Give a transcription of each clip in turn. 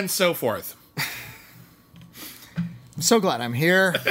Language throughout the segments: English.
And so forth. I'm so glad I'm here.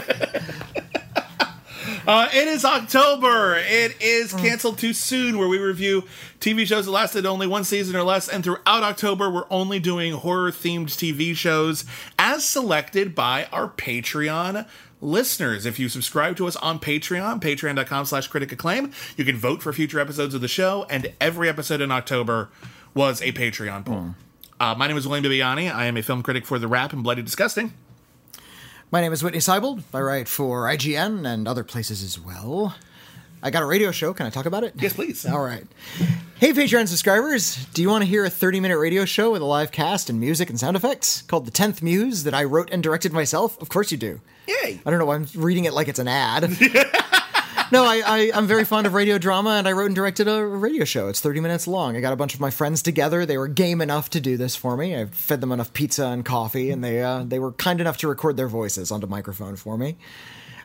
Uh, it is October. It is Cancelled Too Soon, where we review TV shows that lasted only one season or less. And throughout October, we're only doing horror themed TV shows as selected by our Patreon listeners. If you subscribe to us on Patreon, patreon.com slash critic acclaim, you can vote for future episodes of the show. And every episode in October was a Patreon poll. Uh, my name is William Bibbiani. I am a film critic for TheWrap and Bloody Disgusting. My name is Whitney Seibold. I write for IGN and other places as well. I got a radio show. Can I talk about it? Yes, please. All right. Hey, Patreon subscribers. Do you want to hear a 30 minute radio show with a live cast and music and sound effects called The 10th Muse that I wrote and directed myself? Of course you do. Yay. I don't know why I'm reading it like it's an ad. no, I, I, I'm very fond of radio drama, and I wrote and directed a radio show. It's 30 minutes long. I got a bunch of my friends together. They were game enough to do this for me. I fed them enough pizza and coffee, and they uh, they were kind enough to record their voices onto microphone for me.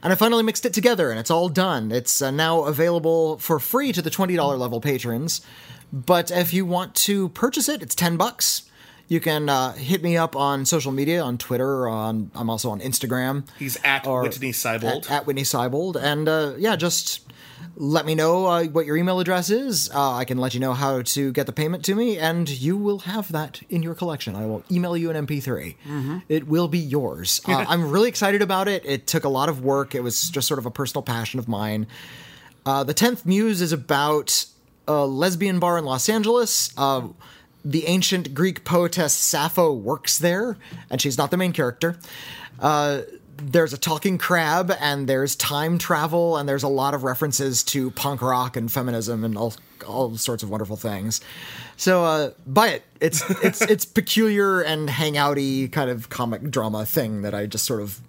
And I finally mixed it together, and it's all done. It's uh, now available for free to the $20 level patrons. But if you want to purchase it, it's 10 bucks. You can uh, hit me up on social media, on Twitter, on I'm also on Instagram. He's at Whitney Seibold. At, at Whitney Seibold. And uh, yeah, just let me know uh, what your email address is. Uh, I can let you know how to get the payment to me, and you will have that in your collection. I will email you an MP3. It will be yours. Uh, I'm really excited about it. It took a lot of work, it was just sort of a personal passion of mine. Uh, the 10th Muse is about a lesbian bar in Los Angeles. Uh, the ancient Greek poetess Sappho works there, and she's not the main character. Uh, there's a talking crab, and there's time travel, and there's a lot of references to punk rock and feminism and all all sorts of wonderful things. So uh, buy it. It's it's it's peculiar and hangouty kind of comic drama thing that I just sort of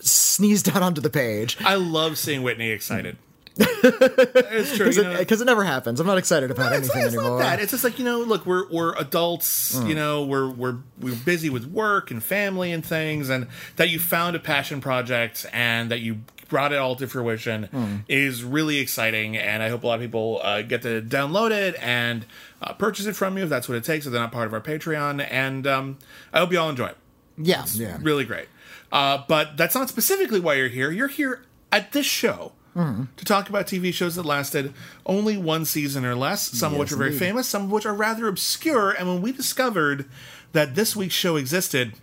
sneezed out onto the page. I love seeing Whitney excited. It's true. because you it, it never happens. I'm not excited about it's, anything it's not anymore. that. It's just like you know, look, we're we're adults. Mm. You know, we're we're we're busy with work and family and things, and that you found a passion project and that you brought it all to fruition Mm. is really exciting. And I hope a lot of people uh, get to download it and uh, purchase it from you if that's what it takes. If they're not part of our Patreon, and um, I hope you all enjoy it. yeah, yeah. really great. Uh, but that's not specifically why you're here. You're here at this show to talk about TV shows that lasted only one season or less, some of which are very indeed. famous, some of which are rather obscure. And when we discovered that this week's show existed,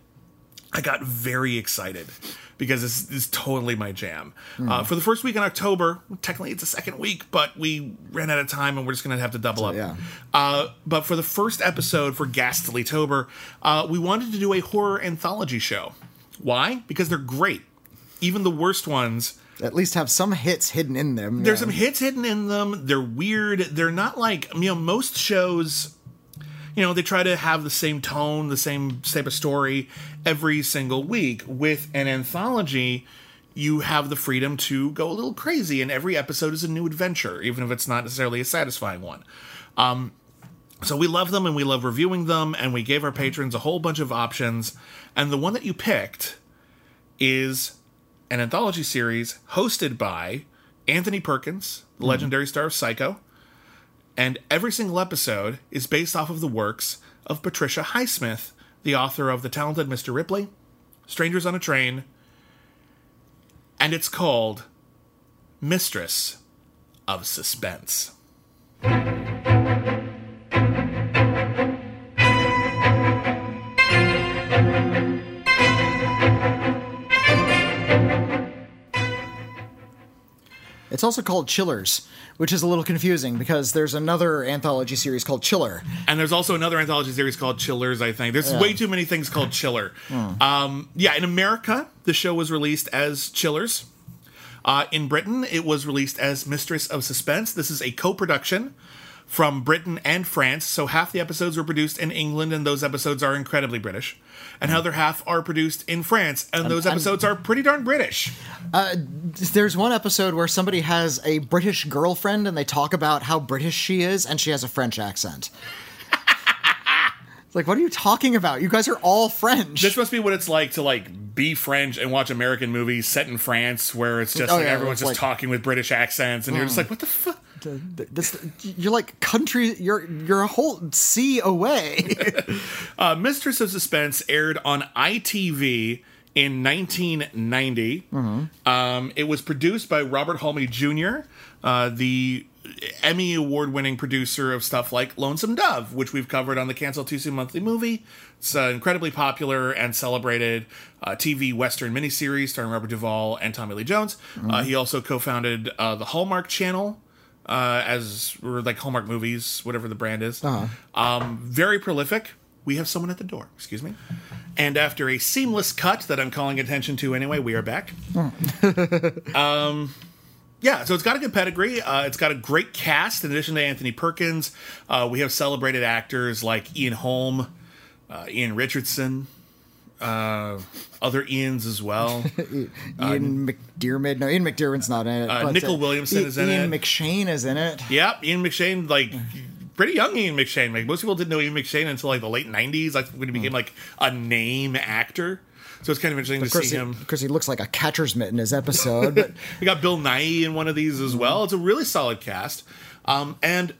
I got very excited because this is totally my jam. Uh, for the first week in October, technically it's the second week, but we ran out of time and we're just going to have to double up. yeah. Uh, but for the first episode for Ghastly Tober, uh, we wanted to do a horror anthology show. Why? Because they're great. Even the worst ones At least have some hits hidden in them. there's yeah. some hits hidden in them. They're weird. They're not like you know most shows. You know they try to have the same tone, the same type of story every single week. With an anthology, you have the freedom to go a little crazy, and every episode is a new adventure, even if it's not necessarily a satisfying one. Um, so we love them and we love reviewing them, and we gave our patrons a whole bunch of options. And the one that you picked is an anthology series hosted by Anthony Perkins, the hmm. legendary star of Psycho. And every single episode is based off of the works of Patricia Highsmith, the author of The Talented Mr. Ripley, Strangers on a Train, and it's called Mistress of Suspense. It's also called Chillers, which is a little confusing because there's another anthology series called Chiller. And there's also another anthology series called Chillers, I think. There's way too many things called Chiller. Um, yeah, in America, the show was released as Chillers. Uh, in Britain, it was released as Mistress of Suspense. This is a co production from Britain and France. So half the episodes were produced in England, and those episodes are incredibly British. And the other half are produced in France, and those episodes are pretty darn British. Uh, there's one episode where somebody has a British girlfriend and they talk about how British she is, and she has a French accent. it's like, what are you talking about? You guys are all French. This must be what it's like to like be French and watch American movies set in France, where it's just Oh, like yeah, everyone's just like- talking with British accents, and you're just mm. like, what the fuck? This, you're like country. You're you're a whole sea away. Uh, Mistress of Suspense aired on ITV in 1990. Um, it was produced by Robert Halmi Jr., uh, the Emmy award winning producer of stuff like Lonesome Dove, which we've covered on the Cancel Too Soon Monthly Movie. It's an incredibly popular and celebrated uh, TV Western miniseries starring Robert Duvall and Tommy Lee Jones. Uh, he also co founded uh, the Hallmark Channel. Uh, as or like Hallmark movies, whatever the brand is. Um, very prolific. We have someone at the door. Excuse me. And after a seamless cut that I'm calling attention to anyway, we are back. um, yeah, so it's got a good pedigree. Uh, it's got a great cast. In addition to Anthony Perkins, uh, we have celebrated actors like Ian Holm, uh, Ian Richardson, uh, other Ians as well. Ian McDiarmid. No, Ian McDiarmid's not in it. Uh, but, Nicol Williamson is in Ian it. Ian McShane is in it. Yep, Ian McShane, like pretty young Ian McShane. Like most people didn't know Ian McShane until like the late '90s, like when he became like a name actor. So it's kind of interesting Of to course, see he, him. of course, he looks like a catcher's mitt in his episode. But We got Bill Nighy in one of these as well. It's a really solid cast. Um, and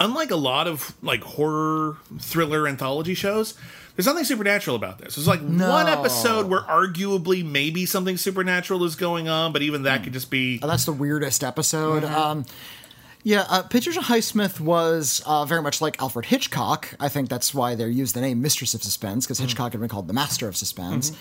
unlike a lot of like horror thriller anthology shows, there's nothing supernatural about this. There's like one episode where arguably maybe something supernatural is going on, but even that could just be that's the weirdest episode. Um, yeah, uh, Patricia Highsmith was uh, very much like Alfred Hitchcock. I think that's why they used the name Mistress of Suspense, because Hitchcock had been called the Master of Suspense.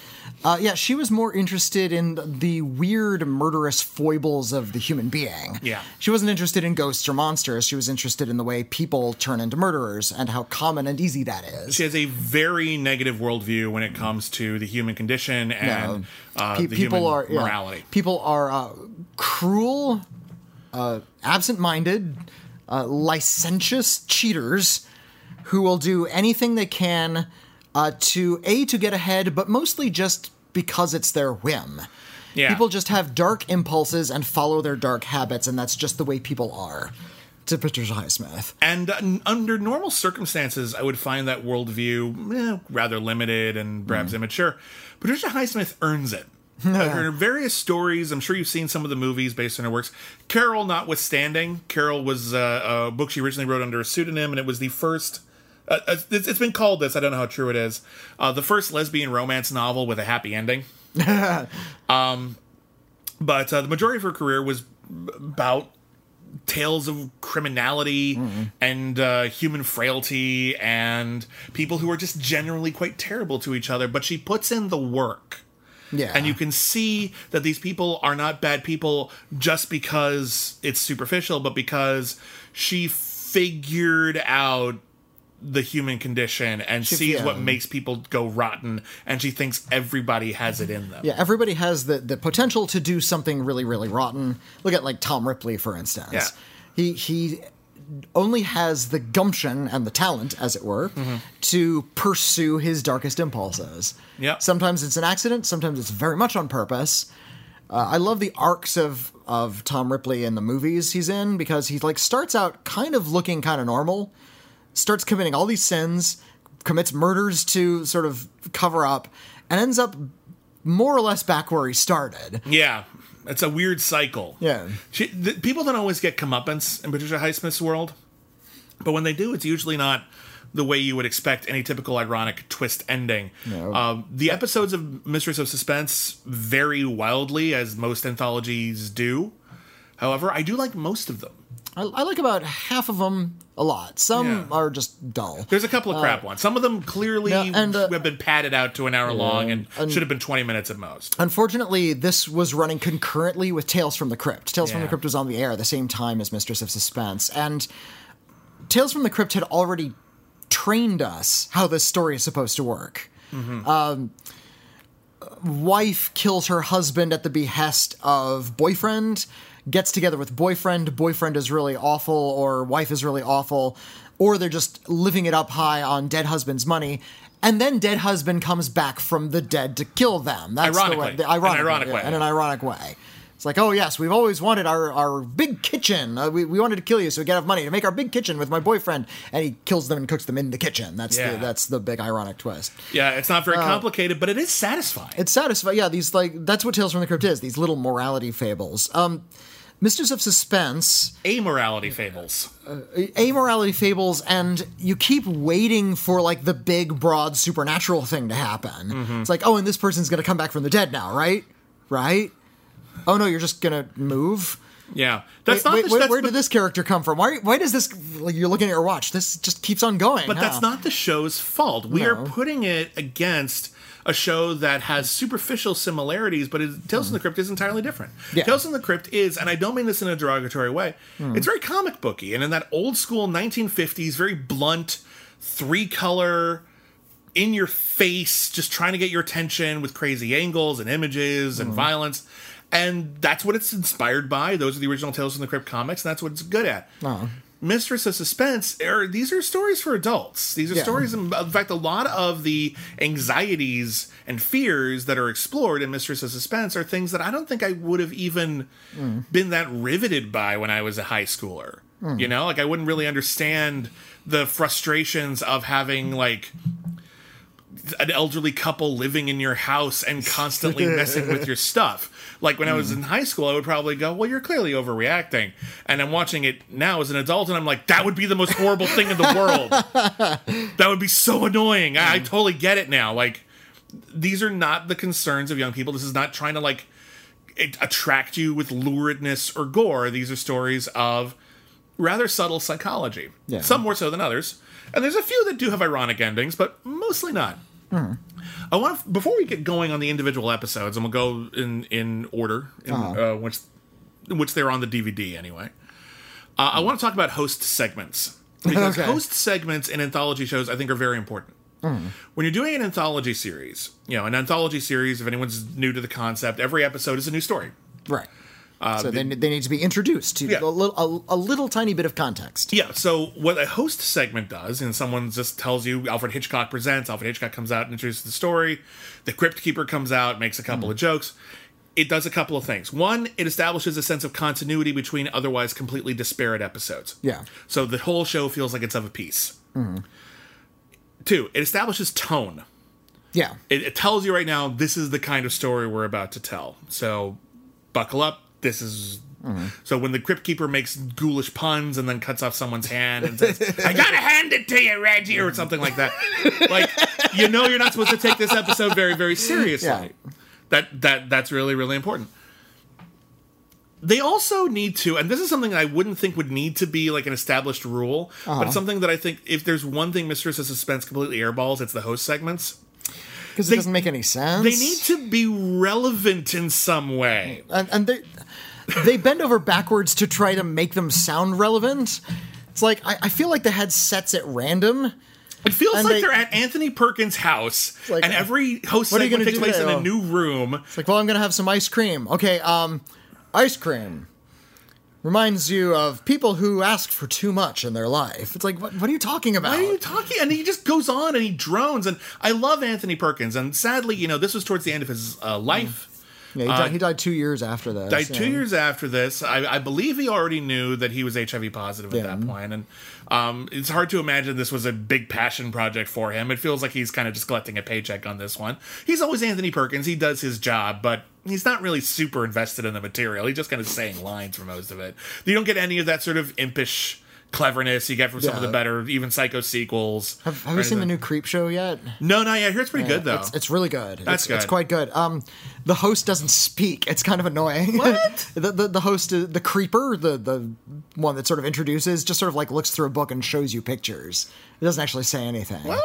Uh, yeah, she was more interested in the weird, murderous foibles of the human being. Yeah. She wasn't interested in ghosts or monsters. She was interested in the way people turn into murderers and how common and easy that is. she has a very negative worldview when it comes to the human condition and uh, Pe- the people human are yeah. morality. people are uh, cruel, uh, absent-minded, uh, licentious cheaters who will do anything they can uh, to a to get ahead, but mostly just because it's their whim. Yeah. People just have dark impulses and follow their dark habits, and that's just the way people are. To Patricia Highsmith. And uh, n- under normal circumstances, I would find that worldview eh, rather limited and perhaps immature. Patricia Highsmith earns it. Her various stories, I'm sure you've seen some of the movies based on her works. Carol, notwithstanding, Carol was uh, a book she originally wrote under a pseudonym, and it was the first. Uh, uh, it's, it's been called this. I don't know how true it is. Uh, the first lesbian romance novel with a happy ending. um, but uh, the majority of her career was about tales of criminality and uh, human frailty and people who are just generally quite terrible to each other. But she puts in the work. Yeah. And you can see that these people are not bad people just because it's superficial, but because she figured out the human condition and sees yeah. what makes people go rotten and she thinks everybody has it in them. Yeah, everybody has the, the potential to do something really, really rotten. Look at like Tom Ripley, for instance. Yeah. He he only has the gumption and the talent, as it were, to pursue his darkest impulses. Yeah. Sometimes it's an accident, sometimes it's very much on purpose. Uh, I love the arcs of of Tom Ripley in the movies he's in because he like starts out kind of looking kind of normal, starts committing all these sins, commits murders to sort of cover up, and ends up more or less back where he started. Yeah, it's a weird cycle. Yeah. she, the, people don't always get comeuppance in Patricia Highsmith's world, but when they do, it's usually not the way you would expect any typical ironic twist ending. No. Um, the episodes of Mistress of Suspense vary wildly, as most anthologies do. However, I do like most of them. I, I like about half of them a lot. Some Yeah. are just dull. There's a couple of crap ones. Some of them clearly and, uh, have been padded out to an hour long and, and- should have been 20 minutes at most. Unfortunately, this was running concurrently with Tales from the Crypt. Tales from the Crypt was on the air at the same time as Mistress of Suspense, and Tales from the Crypt had already trained us how this story is supposed to work. Um, wife kills her husband at the behest of boyfriend, gets together with boyfriend, boyfriend is really awful, or wife is really awful, or they're just living it up high on dead husband's money. And then dead husband comes back from the dead to kill them. That's the Ironically. way. The An ironic, ironic yeah, way. In an ironic way. It's like, oh yes, we've always wanted our, our big kitchen. Uh, we, we wanted to kill you so we get enough money to make our big kitchen with my boyfriend, and he kills them and cooks them in the kitchen. That's Yeah. the that's the big ironic twist. Yeah, it's not very Uh, complicated, but it is satisfying. It's satisfying. Yeah, these like that's what Tales from the Crypt is. These little morality fables. Um, Mistress of Suspense, Amorality fables. amorality fables, and you keep waiting for like the big, broad supernatural thing to happen. Mm-hmm. It's like, oh, and this person's gonna come back from the dead now, right? Right? Oh no, you're just gonna move. Yeah. That's Wait, not wait, the, where, that's, where but, did this character come from? Why? Why does this? Like you're looking at your watch. This just keeps on going. but that's not the show's fault. We are putting it against a show that has superficial similarities, but is, Tales from the Crypt is entirely different. Yeah. Tales from the Crypt is, and I don't mean this in a derogatory way, it's very comic booky, and in that old school 1950s, very blunt, three color, in your face, just trying to get your attention with crazy angles and images and violence. And that's what it's inspired by. Those are the original Tales from the Crypt comics, and that's what it's good at. Oh. Mistress of Suspense, are, these are stories for adults. These are Yeah. stories, in fact, a lot of the anxieties and fears that are explored in Mistress of Suspense are things that I don't think I would have even been that riveted by when I was a high schooler. You know, like I wouldn't really understand the frustrations of having like an elderly couple living in your house and constantly messing with your stuff. Like when I was hmm. in high school, I would probably go, "Well, you're clearly overreacting." And I'm watching it now as an adult, and I'm like, "That would be the most horrible thing in the world. that would be so annoying." I, I totally get it now. Like these are not the concerns of young people. This is not trying to like it, attract you with luridness or gore. These are stories of rather subtle psychology. Yeah. Some more so than others. And there's a few that do have ironic endings, but mostly not. Hmm. I want to, before we get going on the individual episodes, and we'll go in in order, in, uh which which they're on the DVD anyway. Uh, I want to talk about host segments because Okay. host segments in anthology shows I think are very important. When you're doing an anthology series, you know, an anthology series, if anyone's new to the concept, every episode is a new story. right. So they, they need to be introduced to Uh, Yeah. a, little, a, a little tiny bit of context. Yeah, so what a host segment does, and someone just tells you Alfred Hitchcock presents, Alfred Hitchcock comes out and introduces the story, the Crypt Keeper comes out, makes a couple of jokes. It does a couple of things. One, it establishes a sense of continuity between otherwise completely disparate episodes. Yeah. So the whole show feels like it's of a piece. Two, it establishes tone. Yeah. It, it tells you right now this is the kind of story we're about to tell. So buckle up. This is. Mm-hmm. So when the crypt keeper makes ghoulish puns and then cuts off someone's hand and says, "I gotta hand it to you, Reggie," or something like that, like you know you're not supposed to take this episode very, very seriously. Yeah. That that that's really, really important. They also need to, and this is something I wouldn't think would need to be like an established rule, but it's something that I think if there's one thing Mistress of Suspense completely airballs, it's the host segments Because it doesn't make any sense. they need to be relevant in some way. and, and they they bend over backwards to try to make them sound relevant. It's like I, I feel like they had sets at random. It feels And like they- are at Anthony Perkins' house, like, and every host what segment takes place in a new room. It's like, well, I'm gonna have some ice cream. Okay, um, ice cream reminds you of people who ask for too much in their life. It's like, what, what are you talking about? What are you talking? And he just goes on and he drones. And I love Anthony Perkins. And sadly, you know, this was towards the end of his uh, life. Yeah, he, died, he died two years after this. Died two years after this. I, I believe he already knew that he was HIV positive at Yeah. that point, and um, it's hard to imagine this was a big passion project for him. It feels like he's kind of just collecting a paycheck on this one. He's always Anthony Perkins. He does his job, but he's not really super invested in the material. He's just kind of saying lines for most of it. You don't get any of that sort of impish cleverness you get from some of the better, even Psycho sequels. Have, have you seen the new Creepshow yet? No, not yet. I hear it's pretty good though. It's, it's really good. That's it's, It's quite good. Um, the host doesn't speak. It's kind of annoying. What? the, the the host, uh, the creeper, the the one that sort of introduces, just sort of like looks through a book and shows you pictures. It doesn't actually say anything. Well,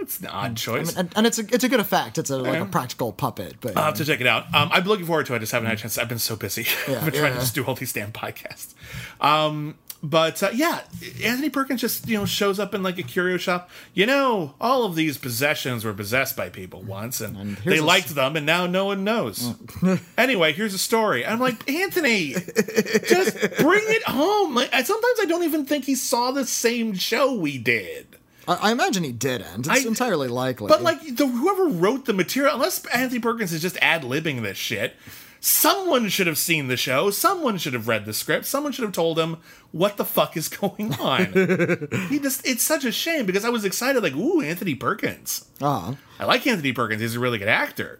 it's an odd choice. And, and it's a it's a good effect. It's a like a practical puppet. But I'll have to check it out. Um, I'm looking forward to it. I just haven't had a chance. I've been so busy. I've been Yeah, trying yeah. to just do all these damn podcasts. Um, but uh, yeah, Anthony Perkins just you know shows up in like a curio shop. You know, all of these possessions were possessed by people once, and, here's they liked them, and now no one knows. anyway, here's a story. I'm like Anthony, just bring it home. Like I, sometimes I don't even think he saw the same show we did. I, I imagine he didn't. It's I- entirely likely. But like the, whoever wrote the material, unless Anthony Perkins is just ad libbing this shit, someone should have seen the show. Someone should have read the script. Someone should have told him what the fuck is going on. he just it's such a shame because I was excited, like, ooh, Anthony Perkins. uh I like Anthony Perkins. He's a really good actor.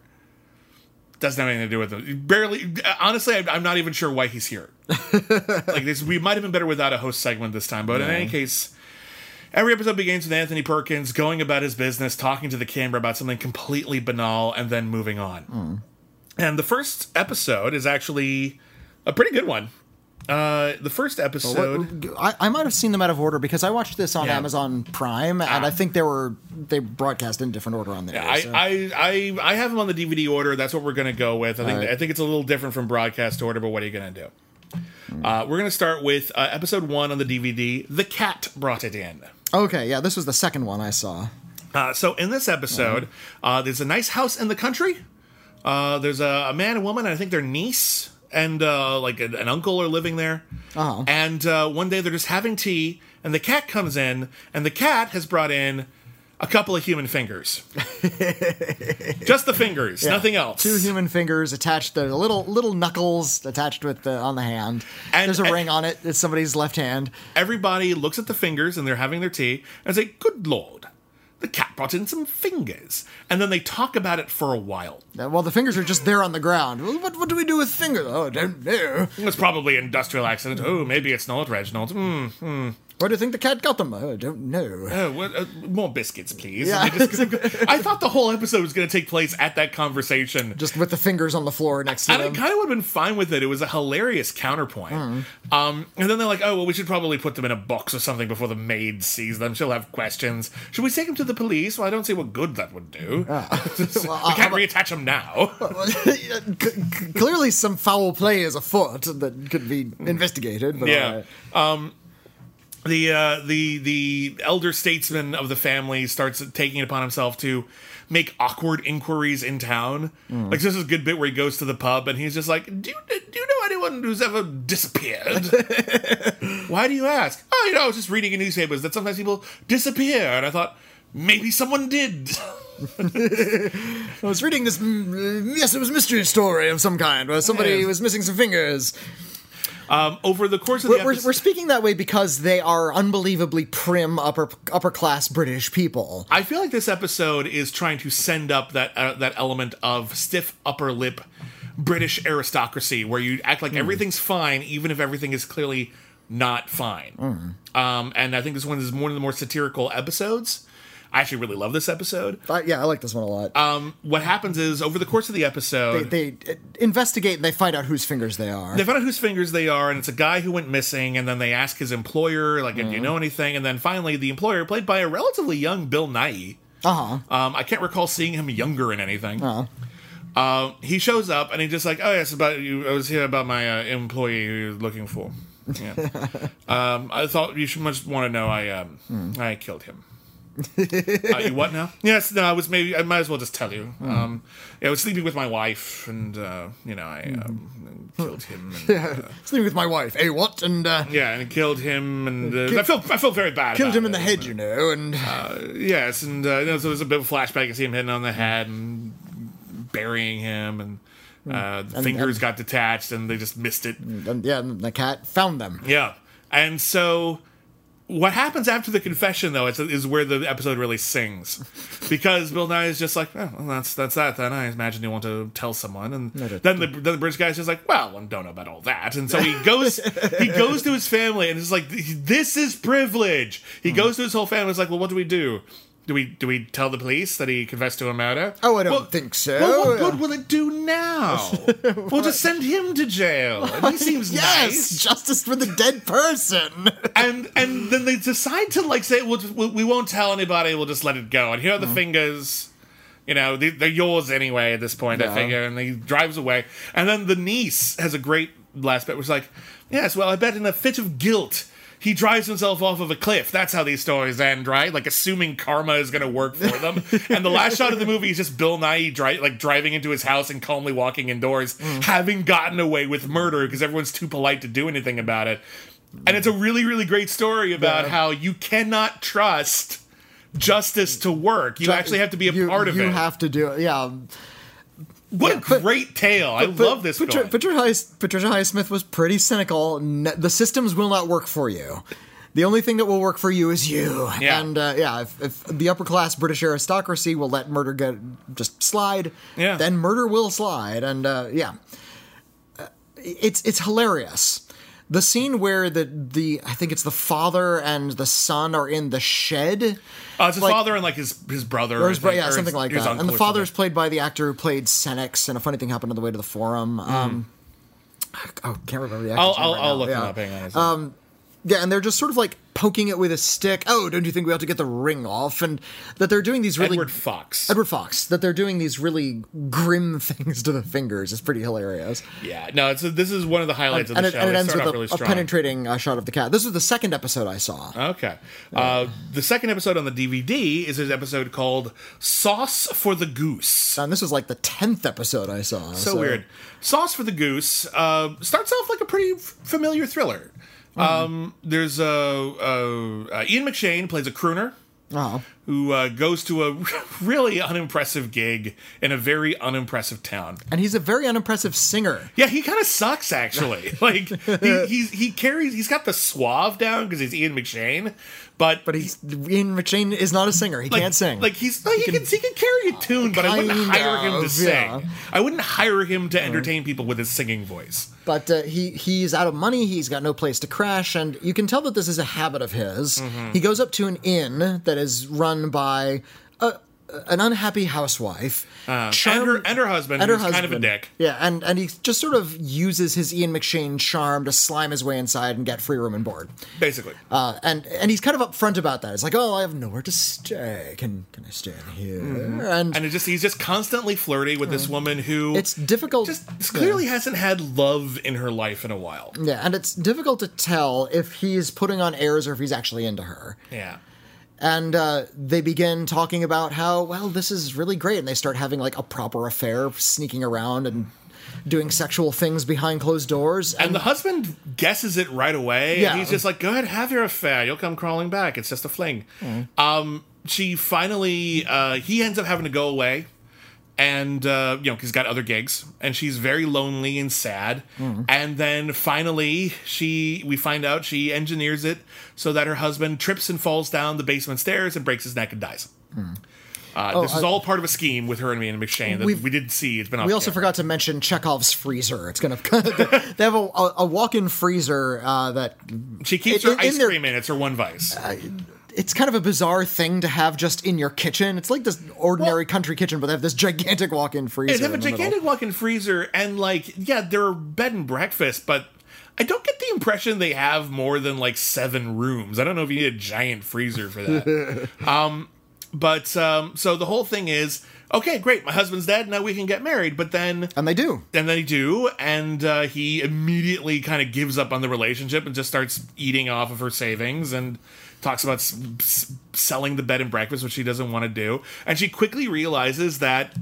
Doesn't have anything to do with him. Barely. Honestly, I- I'm not even sure why he's here. like this, we might have been better without a host segment this time. But in any case, every episode begins with Anthony Perkins going about his business, talking to the camera about something completely banal, and then moving on. And the first episode is actually a pretty good one. Uh, the first episode. I, I might have seen them out of order because I watched this on Yeah. Amazon Prime, and I think they were they broadcast in different order on there. I, so- I, I, I have them on the DVD order. That's what we're going to go with. I think Alright. I think it's a little different from broadcast order, but what are you going to do? Uh, we're going to start with uh, episode one on the DVD. The cat brought it in. okay, yeah, this was the second one I saw. Uh, so in this episode, uh, there's a nice house in the country. Uh, there's a, a man and woman, and I think their niece and uh, like an, an uncle are living there. Uh-huh. And uh, one day they're just having tea, and the cat comes in, and the cat has brought in a couple of human fingers. just the fingers, nothing else. Two human fingers attached, the little little knuckles attached with the on the hand. And- There's a and- ring on it. It's somebody's left hand. Everybody looks at the fingers, and they're having their tea, and say, "Good lord." The cat brought in some fingers, and then they talk about it for a while. Well, the fingers are just there on the ground. Well, what, what do we do with fingers? Oh, I don't know. It's probably an industrial accident. Oh, maybe it's not, Reginald. Hmm. Where do you think the cat got them? Oh, I don't know. Oh, what, uh, more biscuits, please. Yeah. And just- I thought the whole episode was going to take place at that conversation. Just with the fingers on the floor next to and I kind of would have been fine with it. It was a hilarious counterpoint. Hmm. Um, and then they're like, "Oh, well, we should probably put them in a box or something before the maid sees them. She'll have questions. Should we take them to the police? Well, I don't see what good that would do. we can't reattach them now. Clearly, some foul play is afoot that could be investigated. But Yeah. alright. The uh, the the elder statesman of the family starts taking it upon himself to make awkward inquiries in town. Hmm. Like this is a good bit where he goes to the pub and he's just like, "Do you, do you know anyone who's ever disappeared?" Why do you ask? Oh, you know, I was just reading in newspapers that sometimes people disappear, and I thought maybe someone did. I was reading this. mm, Yes, it was a mystery story of some kind where somebody Yes. was missing some fingers. Um, over the course of the We're, episode, we're speaking that way because they are unbelievably prim upper upper class British people. I feel like this episode is trying to send up that uh, that element of stiff upper lip British aristocracy, where you act like everything's fine, even if everything is clearly not fine. Um, and I think this one is one of the more satirical episodes. I actually really love this episode. Uh, yeah, I like this one a lot. Um, what happens is over the course of the episode, they, they uh, investigate and they find out whose fingers they are. They find out whose fingers they are, and it's a guy who went missing. And then they ask his employer, like, "Do you know anything?" And then finally, the employer, played by a relatively young Bill Nighy, Uh huh. um, I can't recall seeing him younger in anything. Uh, he shows up and he's just like, "Oh, yes, about you. I was here about my uh, employee who you're looking for. Yeah. um, I thought you should much want to know. I um, I killed him." Uh, you what now? Yes, no, I was maybe I might as well just tell you. Um, yeah, I was sleeping with my wife, and uh, you know, I um, killed him. And, uh, Sleeping with my wife. Hey, what? And uh, yeah, and killed him, and uh, I felt I felt very bad. killed him in the it. head, you know. And Yes, and uh, you know, so there's a bit of a flashback. You see him hitting on the head and burying him, and uh, the fingers got detached, and they just missed it. and yeah, and the cat found them. Yeah, and so what happens after the confession, though, is, is where the episode really sings, because Bill Nighy is just like, oh, well, that's that's that. Then I imagine you want to tell someone, and then the then the British guy's just like, well, I don't know about all that, and so he goes he goes to his family and is like, this is privilege. He Hmm. goes to his whole family. and Is like, well, what do we do? Do we do we tell the police that he confessed to a murder? Oh, I don't Well- think so. Well, what good will it do now? we'll just send him to jail. And he seems yes, nice justice for the dead person. and and then they decide to like say we'll, we'll, we won't tell anybody we'll just let it go and here are the mm. fingers you know they, they're yours anyway at this point i figure and he drives away and then the niece has a great last bit which is like yes well i bet in a fit of guilt he drives himself off of a cliff. That's how these stories end, right? Like assuming karma is going to work for them. and the last shot of the movie is just Bill Nighy dri- like driving into his house and calmly walking indoors, mm. having gotten away with murder because everyone's too polite to do anything about it. And it's a really, really great story about Yeah. how you cannot trust justice to work. You actually have to be a you, part of you it. You have to do it. Yeah. What a yeah, but- great tale! I But love this Patri- film. Patricia, Highs- Patricia Highsmith was pretty cynical. The systems will not work for you. The only thing that will work for you is you. Yeah. And uh, yeah, if, if the upper class British aristocracy will let murder get just slide, Yeah. then murder will slide. And uh, yeah, Uh, it's it's hilarious. The scene where the the I think it's the father and the son are in the shed. Uh, it's his like- father and like his his brother, Or his, bro- yeah, or something his- like that. And the father is played by the actor who played Senex, and a funny thing happened on the way to the forum. Um, oh, can't remember the actor's I'll I'll, right I'll look yeah. him up. Hang on. a second. Yeah, and they're just sort of like poking it with a stick. Oh, don't you think we ought to get the ring off? And that they're doing these really Edward Fox. Edward Fox. That they're doing these really grim things to the fingers is pretty hilarious. yeah, no, it's this is one of the highlights of And the it, show. and it ends with a, really a penetrating uh, shot of the cat. This was the second episode I saw. Okay. Uh, the second episode on the DVD is an episode called Sauce for the Goose. and this was like the tenth episode I saw. So, weird. Sauce for the Goose uh, starts off like a pretty f- familiar thriller. Um, there's a uh, uh, Ian McShane plays a crooner Oh. who uh, goes to a really unimpressive gig in a very unimpressive town. And he's a very unimpressive singer. Yeah, he kind of sucks actually. like he, he's he carries he's got the suave down because he's Ian McShane, but But he's Ian McShane is not a singer. He like, can't sing. Like he's like, he, can, he can carry a tune, but I wouldn't hire him to of, sing. yeah. I wouldn't hire him to entertain people with his singing voice. but uh, he he's out of money. He's got no place to crash, and you can tell that this is a habit of his. Mm-hmm. He goes up to an inn that is run by a, an unhappy housewife, Uh, charm- and her and her husband, and her who's kind of a dick. Yeah, and and he just sort of uses his Ian McShane charm to slime his way inside and get free room and board. Basically, Uh, and and he's kind of upfront about that. It's like, oh, I have nowhere to stay. Can can I stay in here? And, and it just he's just constantly flirty with this woman who it's difficult. just clearly hasn't had love in her life in a while. Yeah, and it's difficult to tell if he's putting on airs or if he's actually into her. Yeah. And uh, they begin talking about how, well, this is really great. And they start having like a proper affair, sneaking around and doing sexual things behind closed doors. And the husband guesses it right away. Yeah. And he's just like, go ahead, have your affair. You'll come crawling back. It's just a fling. Um, she finally, uh, he ends up having to go away. And, uh, you know, he's got other gigs. And she's very lonely and sad. And then finally, she, we find out she engineers it so that her husband trips and falls down the basement stairs and breaks his neck and dies. Uh, this is all part of a scheme with her and me and McShane that We've- didn't see. It's been we also camera. forgot to mention Chekhov's freezer. It's gonna they have a, a, walk-in freezer uh, that She keeps in- her ice their- cream in. It's her one vice. It's kind of a bizarre thing to have just in your kitchen. It's like this ordinary country kitchen, but they have this gigantic walk-in freezer. They have a the middle. gigantic walk-in freezer, and like, yeah, they're bed and breakfast, but I don't get the impression they have more than like seven rooms. I don't know if you need a giant freezer for that. um, but um, so the whole thing is okay, great. My husband's dead. Now we can get married. But then and they do. and they do, and uh, he immediately kind of gives up on the relationship and just starts eating off of her savings and talks about s- s- selling the bed and breakfast, which she doesn't want to do. And she quickly realizes that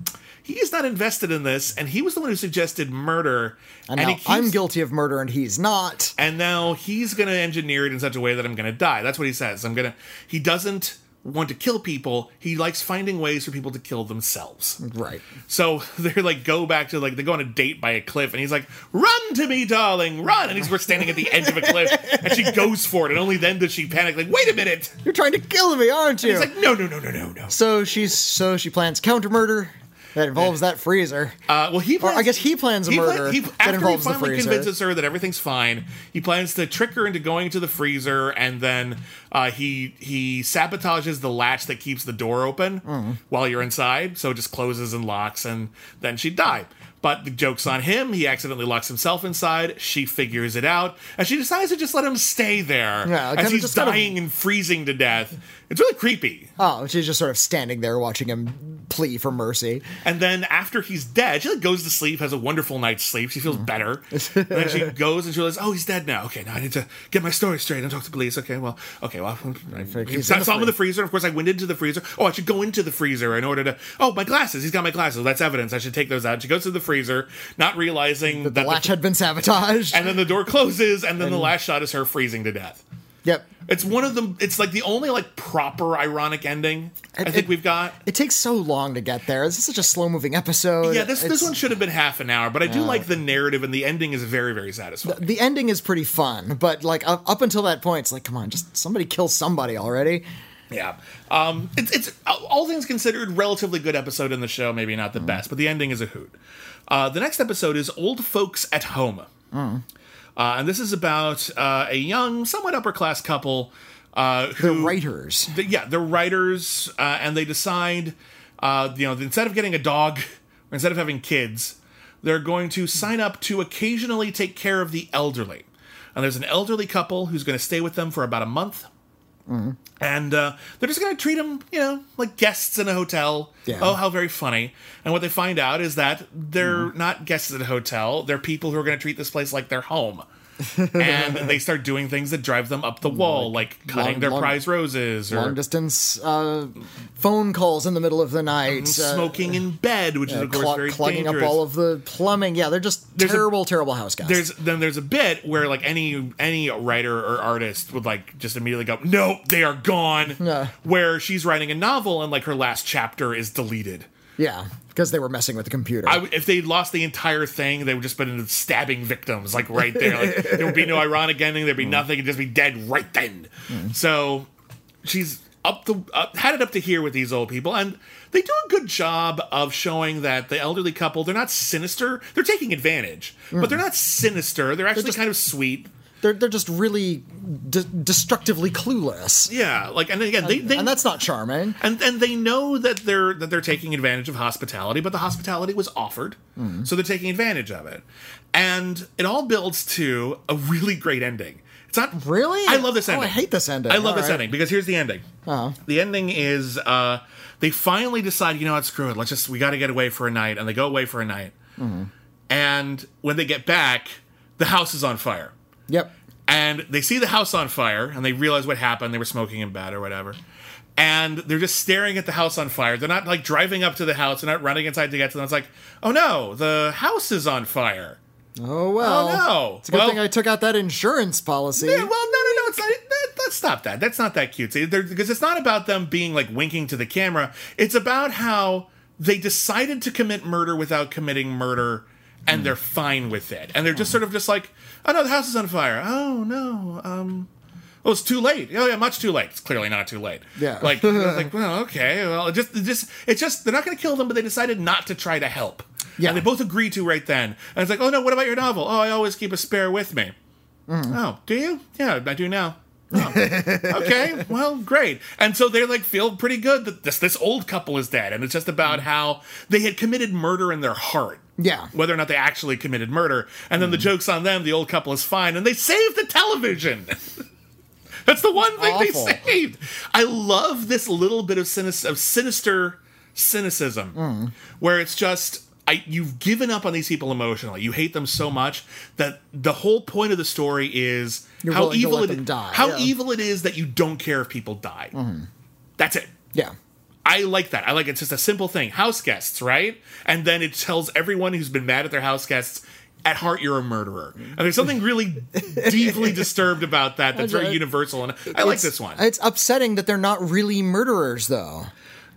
he is not invested in this, and he was the one who suggested murder. And, he now keeps- I'm guilty of murder and he's not. and now he's going to engineer it in such a way that I'm going to die. That's what he says. I'm going to. He doesn't want to kill people. He likes finding ways for people to kill themselves. Right. So they're like go back to like they go on a date by a cliff, and he's like, "Run to me, darling, run!" And he's we're standing at the edge of a cliff, and she goes for it, and only then does she panic, like, "Wait a minute!" You're trying to kill me, aren't you? He's like, "No, no, no, no, no, no." so she's so she plans counter murder that involves that freezer. Uh, well, he plans, I guess he plans a he murder he- that after involves he finally convinces her that everything's fine, he plans to trick her into going to the freezer, and then uh, he he sabotages the latch that keeps the door open Mm. while you're inside, so it just closes and locks, and then she'd die. But the joke's on him. He accidentally locks himself inside. She figures it out, and she decides to just let him stay there Yeah, as he's just kind of- dying and freezing to death. It's really creepy. Oh, she's just sort of standing there watching him plea for mercy. And then after he's dead, she like goes to sleep, has a wonderful night's sleep. She feels better. and then she goes and she realizes, oh, he's dead now. Okay, now I need to get my story straight and talk to police. Okay, well, okay, well, I, think he he's saw the him in the freezer. Of course, I went into the freezer. Oh, I should go into the freezer in order to. Oh, my glasses. He's got my glasses. That's evidence. I should take those out. She goes to the freezer, not realizing The that the latch had been sabotaged. and then the door closes, and then the last shot is her freezing to death. Yep. It's one of them. It's like the only like proper ironic ending I think it- we've got. It takes so long to get there. This is such a slow moving episode. Yeah, this this one should have been half an hour, but I do like the narrative and the ending is very very satisfying. The ending is pretty fun, but like up, up until that point, it's like, come on, just somebody kill somebody already. Yeah, um, it's it's all things considered, relatively good episode in the show. Maybe not the Mm. best, but the ending is a hoot. Uh, the next episode is Old Folks at Home, Mm. Uh, and this is about uh, a young, somewhat upper class couple uh, who writers. yeah, they're writers, uh, and they decide, uh, you know, instead of getting a dog, or instead of having kids, they're going to sign up to occasionally take care of the elderly. And there's an elderly couple who's going to stay with them for about a month. And uh, they're just going to treat them, you know, like guests in a hotel. Yeah. Oh, how very funny. And what they find out is that they're not guests at a hotel. They're people who are going to treat this place like their home. and they start doing things that drive them up the wall, like, cutting long- their long- prize roses or Long distance uh, phone calls in the middle of the night. uh, smoking in bed, which is of course clog- very clogging dangerous. up all of the plumbing. Yeah, they're just There's a- terrible, terrible house guys. there's then there's a bit where like any any writer or artist would like just immediately go, nope, they are gone. Yeah. Where she's writing a novel and like her last chapter is deleted. Yeah, because they were messing with the computer. I, if they lost the entire thing, they would just been stabbing victims like right there. Like there would be no ironic ending. There'd be mm. nothing. It'd just be dead right then. Mm. So she's up the up, had it up to here with these old people, and they do a good job of showing that the elderly couple they're not sinister. They're taking advantage, but they're mm. not sinister. They're actually just- kind of sweet. They're they're just really de- destructively clueless, Yeah, like and again they, they and that's not charming. and and they know that they're that they're taking advantage of hospitality, but the hospitality was offered, so they're taking advantage of it, and it all builds to a really great ending. It's not Really? I love this Oh, ending. I hate this ending. I love All this right. ending because here's the ending. Oh. The ending is uh, they finally decide, you know what, screw it. Let's just we got to get away for a night, and they go away for a night. Mm-hmm. And when they get back, the house is on fire Yep. and they see the house on fire and they realize what happened. They were smoking in bed or whatever. And they're just staring at the house on fire. They're not like driving up to the house. They're not running inside to get to them. It's like oh no the house is on fire. Oh well. Oh, no. It's a good Well- thing I took out that insurance policy. yeah, well no no no it's not that, let's stop that. That's not that cute. Because it's not about them being like winking to the camera. It's about how they decided to commit murder without committing murder and they're fine with it and they're just sort of just like oh no the house is on fire oh no um Oh, it's too late. Oh, yeah, much too late. It's clearly not too late. Yeah. Like, like, well, okay. Well, it just, it just, it's just, they're not going to kill them, but they decided not to try to help. Yeah. And they both agree to right then. And it's like, oh no, what about your novel? Oh, I always keep a spare with me. Mm-hmm. Oh, do you? Yeah, I do now. Oh. okay, well, great. And so they like feel pretty good that this this old couple is dead, and it's just about how they had committed murder in their heart. Yeah. Whether or not they actually committed murder, and then the joke's on them. The old couple is fine, and they saved the television. That's the one thing Awful. they saved. I love this little bit of, sinis- of sinister cynicism, where it's just. I, you've given up on these people emotionally. You hate them so much that the whole point of the story is You're how evil it how yeah. evil it is that you don't care if people die. That's it. Yeah. I like that. I like it's just a simple thing. House guests, right? And then it tells everyone who's been mad at their house guests, at heart you're a murderer. And there's something really deeply disturbed about that that's very universal. And I like It's- this one. It's upsetting that they're not really murderers, though.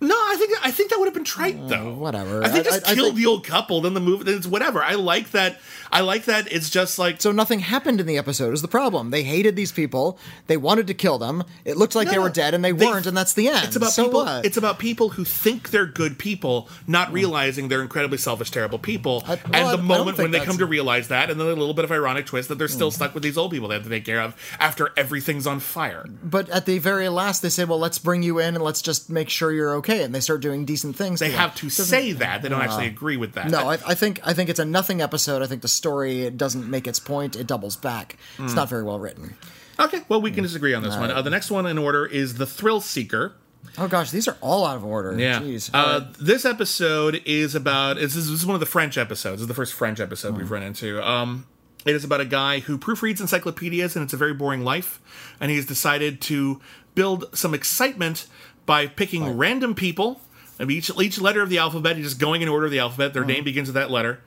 No, I think I think that would have been trite though. Uh, whatever. I think I- just I- I kill think- the old couple, then the movie. Then it's whatever. I like that. I like that. It's just like So nothing happened in the episode is the problem. They hated these people. They wanted to kill them. It looked like No, they were dead, and they, They- weren't, and that's the end. It's about so people. what? It's about people who think they're good people, not realizing they're incredibly selfish, terrible people. I- well, and I- I the moment think when they come to realize that, and then a little bit of ironic twist that they're still hmm. stuck with these old people they have to take care of after everything's on fire. but at the very last, they say, "Well, let's bring you in and let's just make sure you're okay," and they start doing decent things. They have to say that. They don't actually agree with that. No, I, I think I think it's a nothing episode. I think the story it doesn't make its point. It doubles back. Hmm. It's not very well written. okay, well we can disagree on this one. Uh, the next one in order is the Thrill Seeker. Oh gosh, these are all out of order. Yeah. Jeez. Uh, this episode is about. This is, this is one of the French episodes. This is the first French episode we've run into. Um, it is about a guy who proofreads encyclopedias, and it's a very boring life. And he's decided to build some excitement by picking random people. And each each letter of the alphabet, he's just going in order of the alphabet. Their name begins with that letter.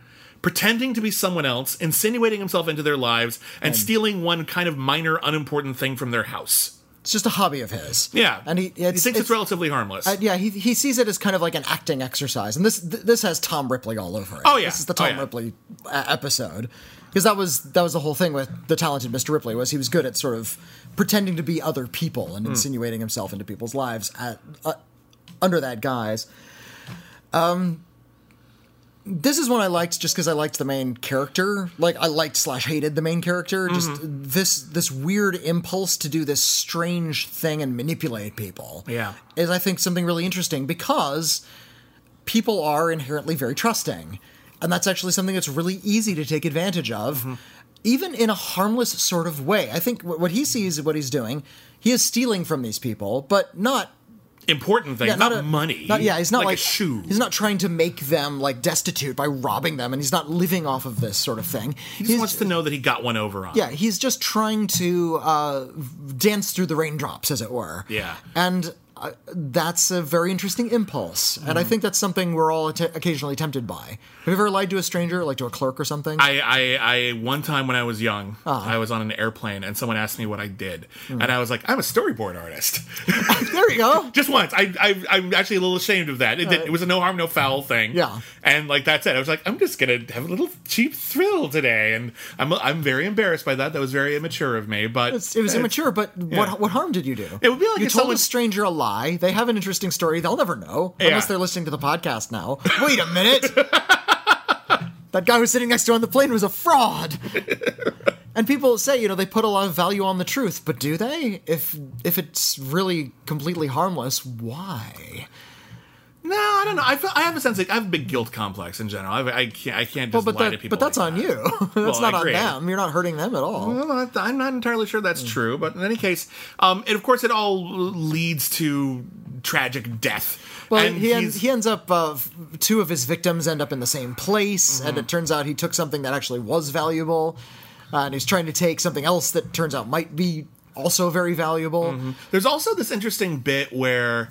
Pretending to be someone else, insinuating himself into their lives, and stealing one kind of minor, unimportant thing from their house. it's just a hobby of his. Yeah, and he he it's, thinks it's, it's relatively harmless. Uh, yeah, he, he sees it as kind of like an acting exercise, and this th- this has Tom Ripley all over it. Oh, yeah. this is the Oh, Tom yeah. Ripley uh, episode because that was that was the whole thing with the talented Mr. Ripley was he was good at sort of pretending to be other people and insinuating himself into people's lives at, uh, under that guise. Um, this is one I liked just because I liked the main character. Like I liked slash hated the main character. Just Mm-hmm. this this weird impulse to do this strange thing and manipulate people. Yeah. is I think something really interesting because people are inherently very trusting, and that's actually something that's really easy to take advantage of. Mm-hmm. Even in a harmless sort of way. I think what what he sees, is what he's doing, he is stealing from these people, but not important thing, yeah, not, a- money. Not, yeah, he's not like, a shoe. He's not trying to make them like destitute by robbing them, and he's not living off of this sort of thing. He just wants to know that he got one over on. Yeah, he's just trying to uh, dance through the raindrops, as it were. Yeah. and uh, that's a very interesting impulse, and I Mm-hmm. think that's something we're all att- occasionally tempted by. Have you ever lied to a stranger, like to a clerk or something? I, I, I, one time when I was young, Ah. I was on an airplane and someone asked me what I did, Hmm. and I was like, "I'm a storyboard artist." there you go. Just once. I, I, I'm actually a little ashamed of that. It, did- it was a no harm, no foul thing. Yeah. and like that's it. I was like, I'm just gonna have a little cheap thrill today, and I'm, I'm very embarrassed by that. That was very immature of me, but It's, it was immature, but what what harm did you do? It would be like you told someone- a stranger a lie. They have an interesting story. They'll never know Yeah. unless they're listening to the podcast now. Wait a minute. that guy who was sitting next to you on the plane was a fraud. and people say, you know, they put a lot of value on the truth, but do they? If if it's really completely harmless, why? No, I don't know. I, feel, I have a sense that I have a big guilt complex in general. I, I can't. I can't just Well, lie to people. but that's like on that. you. that's Well, not on them. You're not hurting them at all. Well, I'm not entirely sure that's true, but in any case, um, and of course, it all leads to tragic death. Well, and he, en- he's- he ends up, uh, two of his victims end up in the same place, Mm-hmm. and it turns out he took something that actually was valuable, uh, and he's trying to take something else that turns out might be also very valuable. Mm-hmm. There's also this interesting bit where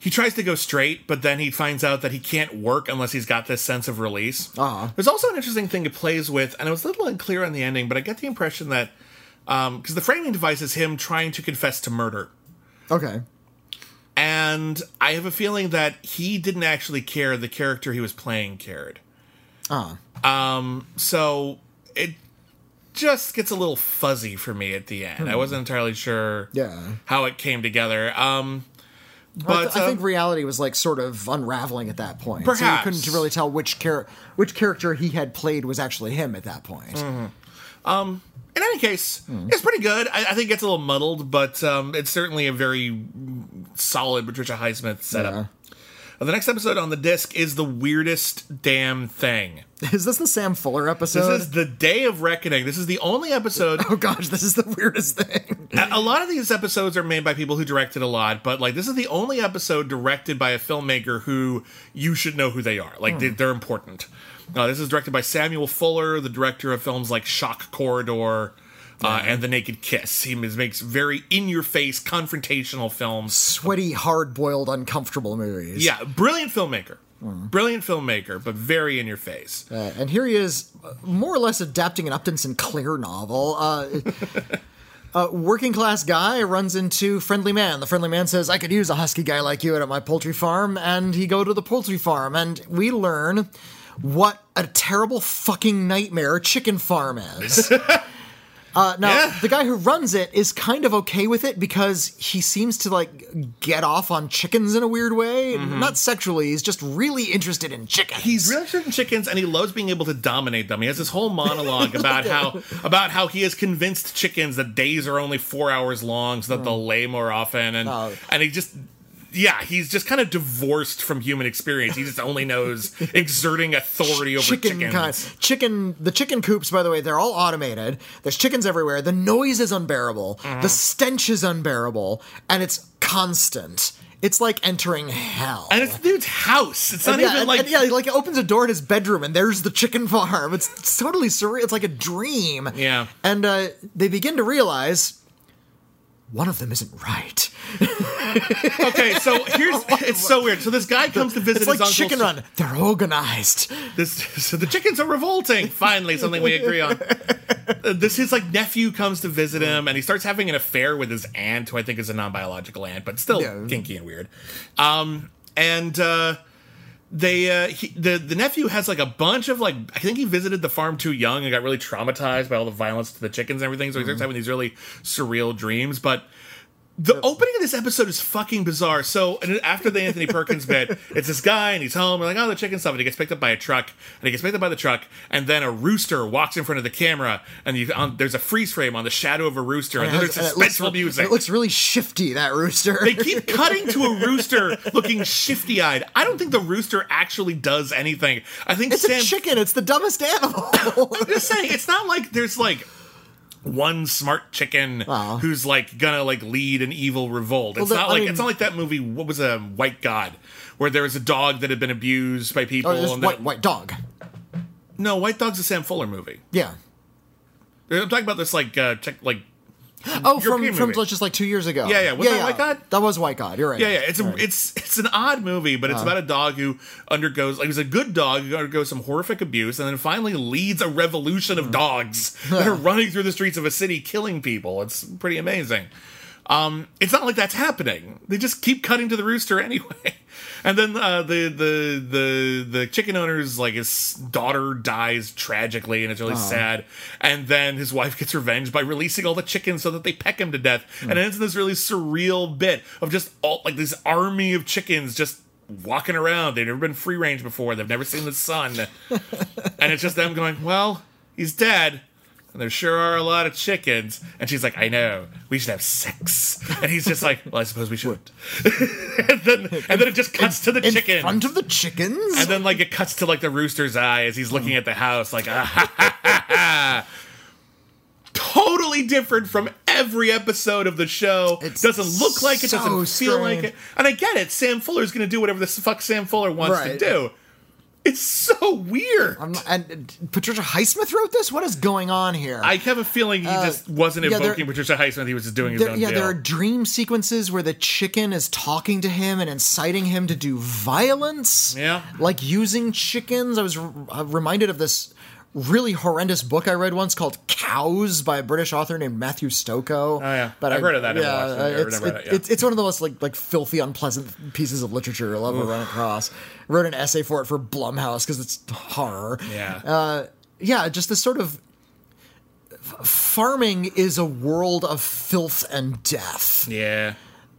he tries to go straight, but then he finds out that he can't work unless he's got this sense of release. Uh-huh. There's also an interesting thing it plays with, and it was a little unclear on the ending, but I get the impression that because the framing device is him trying to confess to murder. Okay. And I have a feeling that he didn't actually care. The character he was playing cared. Ah. Uh, So it just gets a little fuzzy for me at the end. I wasn't entirely sure Hmm. Yeah. how it came together. Um, I, but th- I think uh, reality was like sort of unraveling at that point. Perhaps. So you couldn't really tell which char- which character he had played was actually him at that point. Mm-hmm. in any case, Hmm. it's pretty good. I, I think it gets a little muddled, but um, it's certainly a very solid Patricia Highsmith setup. Yeah. Uh, The next episode on the disc is the weirdest damn thing. Is this the Sam Fuller episode? This is the Day of Reckoning. This is the only episode oh gosh, this is the weirdest thing. a lot of these episodes are made by people who directed a lot, but like this is the only episode directed by a filmmaker who you should know who they are. Like they, they're important. Uh, this is directed by Samuel Fuller, the director of films like Shock Corridor uh, and The Naked Kiss. He makes very in-your-face confrontational films. Sweaty, hard-boiled, uncomfortable movies. Yeah, brilliant filmmaker. Brilliant filmmaker, but very in your face. Uh, and here he is, uh, more or less adapting an Upton Sinclair novel. Uh, a working class guy runs into Friendly Man. The Friendly Man says, I could use a husky guy like you at my poultry farm. And he go to the poultry farm, and we learn what a terrible fucking nightmare chicken farm is. Uh, now, Yeah. the guy who runs it is kind of okay with it because he seems to like get off on chickens in a weird way. Not sexually, he's just really interested in chickens. He's really interested in chickens, and he loves being able to dominate them. He has this whole monologue about how about how he has convinced chickens that days are only four hours long, so that they'll lay more often, and Oh. and he just. Yeah, he's just kind of divorced from human experience. He just only knows exerting authority over chicken chickens. kind chicken the chicken coops by the way they're all automated there's chickens everywhere the noise is unbearable the stench is unbearable and it's constant it's like entering hell And it's the dude's house. It's not And even like and yeah, like it opens a door in his bedroom and there's the chicken farm. It's, it's totally surreal. It's like a dream. Yeah. And uh, they begin to realize one of them isn't right. okay. So here's it's so weird. So this guy comes to visit It's like. Chicken Run. They're organized. This so the chickens are revolting. Finally, something we agree on. This his like nephew comes to visit him, and he starts having an affair with his aunt, who I think is a non-biological aunt, but still Yeah. kinky and weird. Um, and uh, they uh, he, the the nephew has like a bunch of like I think he visited the farm too young and got really traumatized by all the violence to the chickens and everything. So he starts having these really surreal dreams, but. The opening of this episode is fucking bizarre. So and after the Anthony Perkins bit, it's this guy and he's home. And like, oh, the chicken stuff. And he gets picked up by a truck. And he gets picked up by the truck. And then a rooster walks in front of the camera. And you, on, there's a freeze frame on the shadow of a rooster. Oh, and then there's And it looks- music. It looks really shifty, that rooster. They keep cutting to a rooster looking shifty eyed. I don't think the rooster actually does anything. I think it's Sam. a chicken. It's the dumbest animal. I'm just saying, it's not like there's like one smart chicken who's like gonna like lead an evil revolt. It's Well, not I like mean- it's not like that movie. What was a White God, where there was a dog that had been abused by people. oh, and white, then- white dog. no, White Dog's a Sam Fuller movie. Yeah. I'm talking about this like uh, chick, like Oh, from, European from movie. just like two years ago. Yeah, yeah. Was that White God? That was White God. You're right. Yeah, yeah. It's a, it's it's an odd movie, but Uh-huh. it's about a dog who undergoes like he's a good dog who undergoes some horrific abuse, and then finally leads a revolution of dogs that are running through the streets of a city killing people. It's pretty amazing. Um, it's not like that's happening. They just keep cutting to the rooster anyway. And then uh, the the the the chicken owner's like his daughter dies tragically, and it's really sad. And then his wife gets revenge by releasing all the chickens so that they peck him to death. And it ends in this really surreal bit of just all like this army of chickens just walking around. They've never been free range before. They've never seen the sun, and it's just them going, "Well, he's dead." And there sure are a lot of chickens. And she's like, I know. We should have sex. And he's just like, Well, I suppose we should. and then and then it just cuts to the In chicken. front of the chickens? and then like it cuts to like the rooster's eye as he's looking at the house, like ah, ha, ha, ha, ha. totally different from every episode of the show. It doesn't look like it, so doesn't feel like it. And I get it. Sam Fuller's going to do whatever the fuck Sam Fuller wants Right. to do. It's so weird. I'm and uh, Patricia Highsmith wrote this? What is going on here? I have a feeling he just wasn't Uh, yeah, there- invoking Patricia Highsmith. He was just doing his There, own yeah, deal. there are dream sequences where the chicken is talking to him and inciting him to do violence. Yeah. Like using chickens. I was r- uh, reminded of this really horrendous book I read once called Cows by a British author named Matthew Stokoe. Oh, yeah. I've heard of that, Yeah, uh, it's, it- it, yeah. it's, it's one of the most like like filthy, unpleasant pieces of literature I'll ever run across. Wrote an essay for it for Blumhouse because it's horror. yeah. Uh, yeah, just this sort of farming is a world of filth and death. yeah.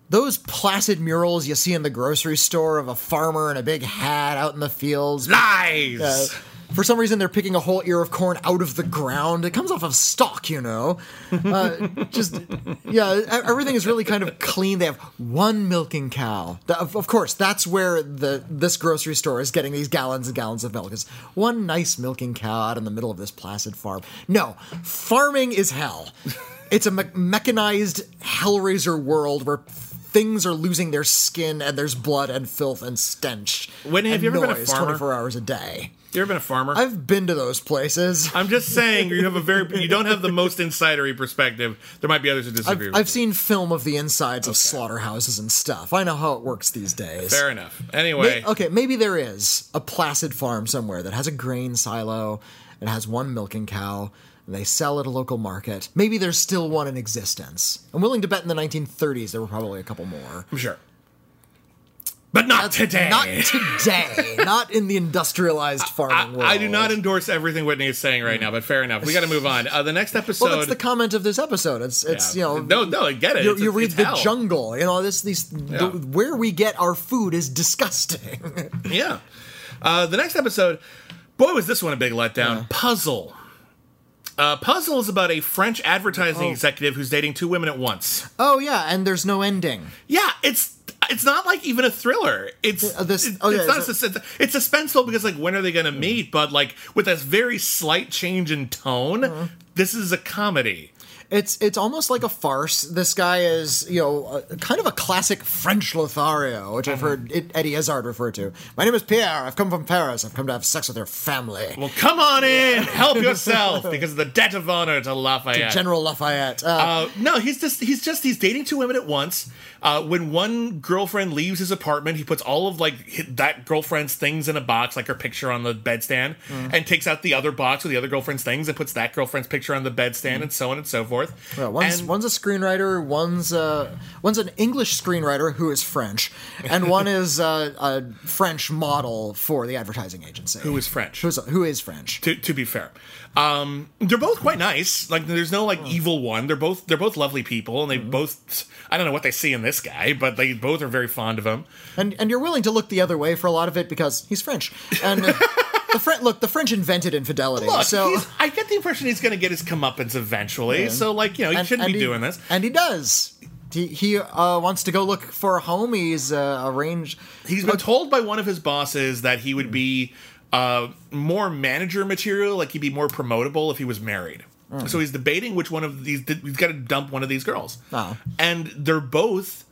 Those placid murals you see in the grocery store of a farmer in a big hat out in the fields. Lies. Uh, for some reason, they're picking a whole ear of corn out of the ground. It comes off of stalk, you know. Uh, just yeah, everything is really kind of clean. They have one milking cow. Of, of course, that's where the this grocery store is getting these gallons and gallons of milk. Is one nice milking cow out in the middle of this placid farm? No, farming is hell. It's a me- mechanized Hellraiser world where things are losing their skin and there's blood and filth and stench. When have you ever been a farmer? 24 hours a day. You ever been a farmer? I've been to those places. I'm just saying you have a very you don't have the most insidery perspective. There might be others who disagree. I've, with I've seen film of the insides of slaughterhouses and stuff. I know how it works these days. Fair enough. Anyway, May- okay, maybe there is a placid farm somewhere that has a grain silo and has one milking cow. They sell at a local market. Maybe there's still one in existence. I'm willing to bet in the 1930s there were probably a couple more. I'm sure. But not today. Not today. not in the industrialized I, farming world. I do not endorse everything Whitney is saying right now, but fair enough. We got to move on. Uh, the next episode. Well, that's the comment of this episode. It's it's Yeah. you know no, no, I get it. You, It's- you it's- read it's the hell. jungle. You know this these the, where we get our food is disgusting. Yeah. Uh, the next episode, boy, was this one a big letdown. Puzzle. Uh, Puzzle is about a French advertising Oh. executive who's dating two women at once. oh yeah, and there's no ending. Yeah, it's it's not like even a thriller. It's Uh, this- it- oh, yeah, it's not is sus- it's suspenseful because like when are they going to meet? But like with this very slight change in tone, Uh-huh. this is a comedy. It's it's almost like a farce. This guy is you know a, kind of a classic French Lothario, which I've Mm-hmm. heard it, Eddie Izzard refer to. My name is Pierre. I've come from Paris. I've come to have sex with your family. Well, come on in, help yourself because of the debt of honor to Lafayette. to General Lafayette. Uh, Uh, no, he's just he's just he's dating two women at once. Uh, when one girlfriend leaves his apartment, he puts all of like that girlfriend's things in a box, like her picture on the bedstand, Mm. and takes out the other box with the other girlfriend's things and puts that girlfriend's picture on the bedstand, and so on and so forth. well, one's and one's a screenwriter. One's uh, one's an English screenwriter who is French, and one is uh, a French model for the advertising agency. who is French? Who's who is French? to, to be fair, um, they're both quite nice. Like, there's no Hmm. like evil one. They're both they're both lovely people, and they both. I don't know what they see in this guy, but they both are very fond of him. and and you're willing to look the other way for a lot of it because he's French. And the French look, the French invented infidelity. Look, so I get the impression he's going to get his comeuppance eventually. So, like, you know, he and- shouldn't and be he- doing this. and he does. He he uh, wants to go look for a home. He's uh, arranged. He's been told by one of his bosses that he would be uh, more manager material, like he'd be more promotable if he was married. Hmm. So he's debating which one of these he's got to dump one of these girls, Oh. and they're both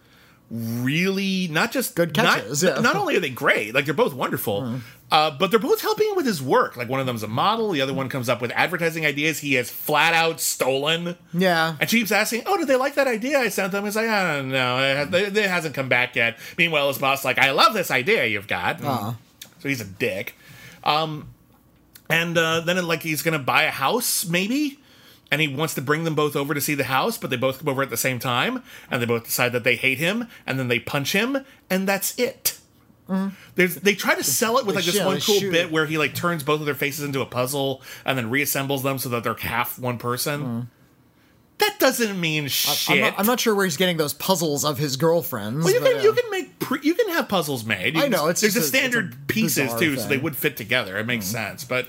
really not just Good catches, Not, yeah. Not only are they great, like they're both wonderful, uh, but they're both helping him with his work. Like one of them's a model, the other one comes up with advertising ideas he has flat out stolen. Yeah. And she keeps asking, "Oh, did they like that idea I sent them?" He's like, "I don't know. It, it, it hasn't come back yet." Meanwhile, his boss like, "I love this idea you've got." Uh-huh. So he's a dick. Um, and uh, then like he's gonna buy a house, maybe, and he wants to bring them both over to see the house, but they both come over at the same time, and they both decide that they hate him, and then they punch him, and that's it. There's, they try to sell it with like this Yeah, one cool bit where he like turns both of their faces into a puzzle and then reassembles them so that they're half one person. That doesn't mean shit. I'm not, I'm not sure where he's getting those puzzles of his girlfriends. Well, you but, can uh, you can make pre, you can have puzzles made. You I know, it's there's just a it's a standard pieces too, so they. Would fit together. It makes sense, but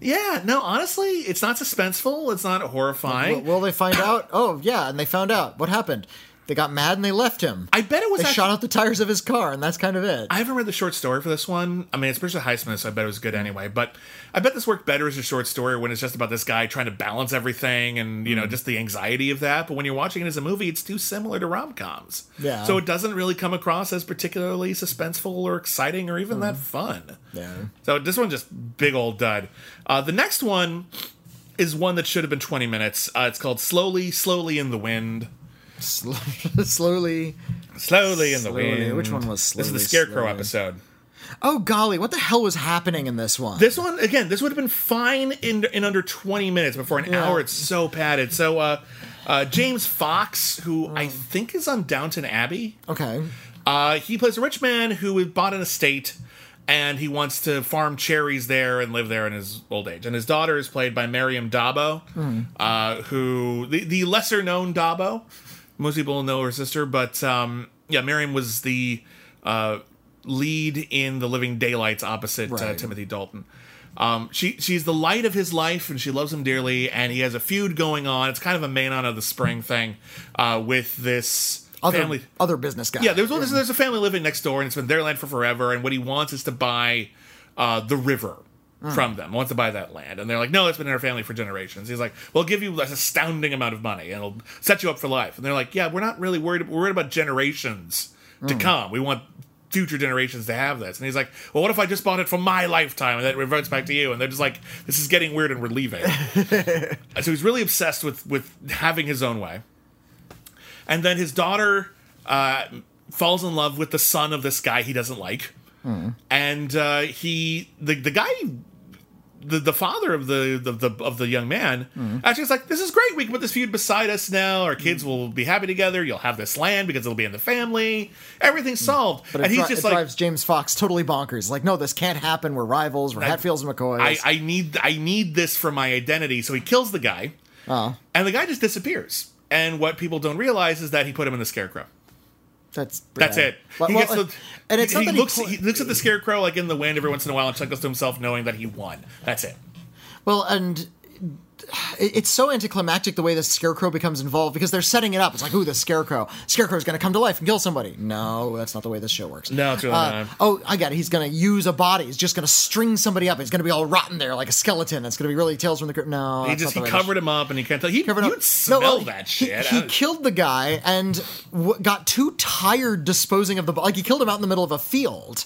yeah, no, honestly, it's not suspenseful. It's not Will, horrifying. will they find out? Oh yeah, and they found out what happened. They got mad and they left him. I bet it was they actually, shot out the tires of his car, and that's kind of it. I haven't read the short story for this one. I mean, it's Richard Highsmith, so I bet it was good anyway. But I bet this worked better as a short story when it's just about this guy trying to balance everything and Hmm. you know just the anxiety of that. But when you're watching it as a movie, it's too similar to rom coms. Yeah. So it doesn't really come across as particularly suspenseful or exciting or even that fun. Hmm. yeah. So this one just big old dud. Uh, the next one is one that should have been 20 minutes. Uh, it's called Slowly, Slowly in the Wind. Sl- slowly. Slowly in the Slowly. wind. Which one was slowly? This is the Scarecrow slowly? episode. Oh golly, what the hell was happening in this one? This one again. This would have been fine in in under 20 minutes. Before an Yeah. hour, it's so padded. So uh, uh, James Fox, who Mm. I think is on Downton Abbey, okay. Uh, he plays a rich man who bought an estate and he wants to farm cherries there and live there in his old age. And his daughter is played by Maryam d'Abo, uh, who the, the lesser known d'Abo. Most people know her sister, but um, yeah, Maryam was the uh, lead in The Living Daylights opposite uh, Timothy Dalton. Um, she she's the light of his life, and she loves him dearly. And he has a feud going on. It's kind of a Manon of the Spring thing uh, with this Other family. other business guy. Yeah, there's, there's there's a family living next door, and it's been their land for forever. And what he wants is to buy uh, the river, from them, wants to buy that land. And they're like, no, it's been in our family for generations. He's like, well, give you this astounding amount of money and it'll set you up for life. And they're like, yeah, we're not really worried. We're worried about generations to come. We want future generations to have this. And he's like, well, what if I just bought it for my lifetime and then it reverts back to you? And they're just like, this is getting weird and we're leaving. so he's really obsessed with, with having his own way. And then his daughter uh, falls in love with the son of this guy he doesn't like. And uh, he, the, the guy the, the father of the, the, the of the young man Mm-hmm. actually is like, this is great. We can put this feud beside us now. Our kids will be happy together. You'll have this land because it'll be in the family. Everything's solved. Mm. But and he's dri- just it like, drives James Fox totally bonkers. Like, no, this can't happen. We're rivals. We're Hatfields and McCoys. I, I need I need this for my identity. So he kills the guy, oh, and the guy just disappears. And what people don't realize is that he put him in the scarecrow. That's That's it. Well, he well, gets the, and it's he, that looks he looks at the scarecrow like in the wind every once in a while and chuckles to himself, knowing that he won. That's it. Well, and it's so anticlimactic the way the scarecrow becomes involved because they're setting it up. It's like, ooh, the scarecrow. Scarecrow's going to come to life and kill somebody. No, that's not the way this show works. No, it's really Uh, not. Oh, I got it. He's going to use a body. He's just going to string somebody up. He's going to be all rotten there like a skeleton. It's going to be really Tales from the Crypt. No, He just he covered him up and he can't tell. He, covered up- you'd smell No, well, that he- shit. He, killed the guy and w- got too tired disposing of the like he killed him out in the middle of a field.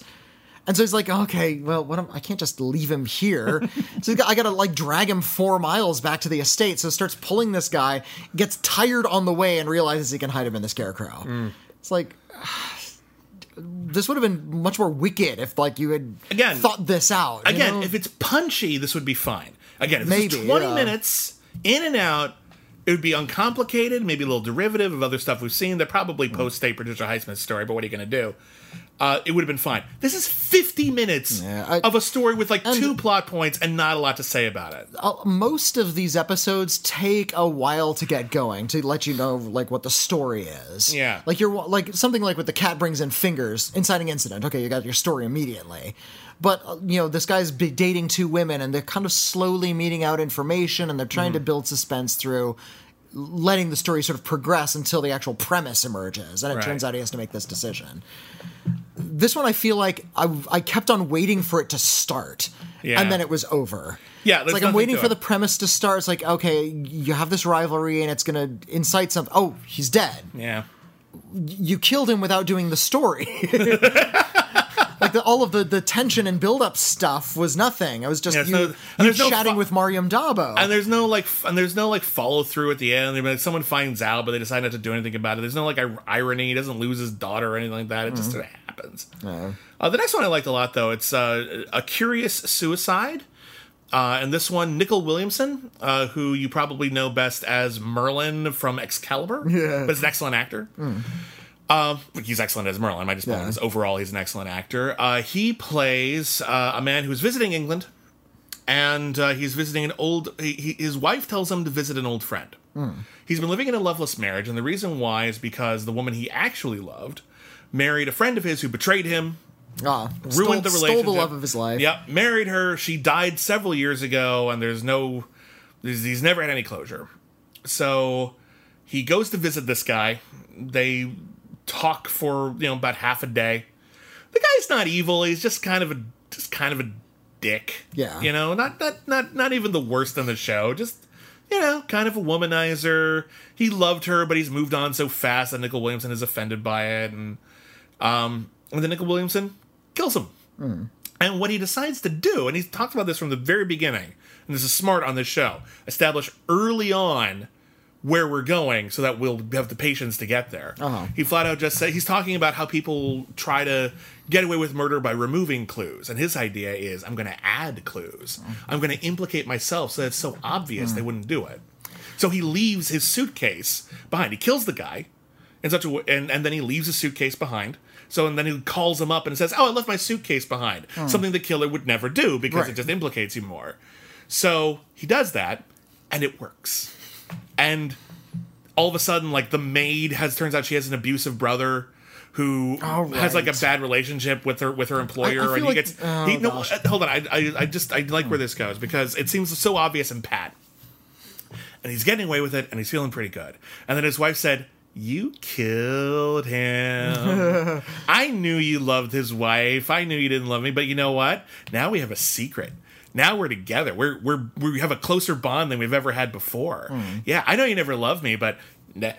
And so he's like, okay, well, what am, I can't just leave him here. so I got to like drag him four miles back to the estate. So starts pulling this guy, gets tired on the way, and realizes he can hide him in the scarecrow. Mm. It's like this would have been much more wicked if like you had Again- thought this out. Again, know? if it's punchy, this would be fine. Again, if Maybe, it's 20 yeah. minutes in and out, it would be uncomplicated, maybe a little derivative of other stuff we've seen. They're probably post State Patricia Highsmith story, but what are you going to do? Uh, it would have been fine. This is 50 minutes Yeah, I- of a story with like two plot points and not a lot to say about it. uh, most of these episodes take a while to get going to let you know like what the story is. Yeah. like you're like something like with the cat brings in fingers, inciting incident. Okay, you got your story immediately. But uh, you know this guy's dating two women, and they're kind of slowly meeting out information, and they're trying to build suspense through letting the story sort of progress until the actual premise emerges, and it Right. turns out he has to make this decision. This one, I feel like I, I kept on waiting for it to start, Yeah. and then it was over. Yeah, it's like I'm waiting for the premise to start. It's like okay, you have this rivalry, and it's going to incite something. Oh, he's dead. Yeah. You killed him without doing the story. like the, all of the the tension and build up stuff was nothing. I was just Yeah, you, no- you there's no chatting with Maryam d'Abo. And there's no like, f- and there's no like follow through at the end. Like someone finds out, but they decide not to do anything about it. There's no like ir- irony. He doesn't lose his daughter or anything like that. It just Mm-hmm. sort of happens. Uh, the next one I liked a lot though. It's uh, a curious suicide. Uh, and this one, Nicol Williamson, uh, who you probably know best as Merlin from Excalibur, Yeah. but is an excellent actor. Uh, he's excellent as Merlin. I just Yeah. as overall he's an excellent actor. Uh, he plays uh, a man who's visiting England, and uh, he's visiting an old. He, he, his wife tells him to visit an old friend. He's been living in a loveless marriage, and the reason why is because the woman he actually loved married a friend of his who betrayed him, Ah, ruined stole, the Stole relationship. the love of his life. Yep, married her. She died several years ago, and there's no. There's, he's never had any closure. So he goes to visit this guy. They talk for you know about half a day. The guy's not evil. He's just kind of a just kind of a dick. Yeah. you know, not not not not even the worst in the show. Just you know, kind of a womanizer. He loved her, but he's moved on so fast that Nicol Williamson is offended by it, and um, and then Nicol Williamson kills him. And what he decides to do, and he talks about this from the very beginning, and this is smart on this show, establish early on where we're going so that we'll have the patience to get there. Uh-huh. He flat out just said he's talking about how people try to get away with murder by removing clues. And his idea is I'm going to add clues. I'm going to implicate myself so that it's so obvious they wouldn't do it. So he leaves his suitcase behind. He kills the guy in such a way, and, and then he leaves his suitcase behind. So and then he calls him up and says, "Oh, I left my suitcase behind." Something the killer would never do because Right. it just implicates you more. So he does that, and it works. And all of a sudden, like the maid has turns out she has an abusive brother who Oh, has like a bad relationship with her with her employer, I feel and he like- gets. oh, he, no, gosh. hold on. I, I I just I like where hmm. this goes because it seems so obvious and pat and he's getting away with it and he's feeling pretty good. And then his wife said, You killed him. I knew you loved his wife. I knew you didn't love me, but you know what? Now we have a secret. Now we're together. We're we're we have a closer bond than we've ever had before. Hmm. Yeah, I know you never loved me, but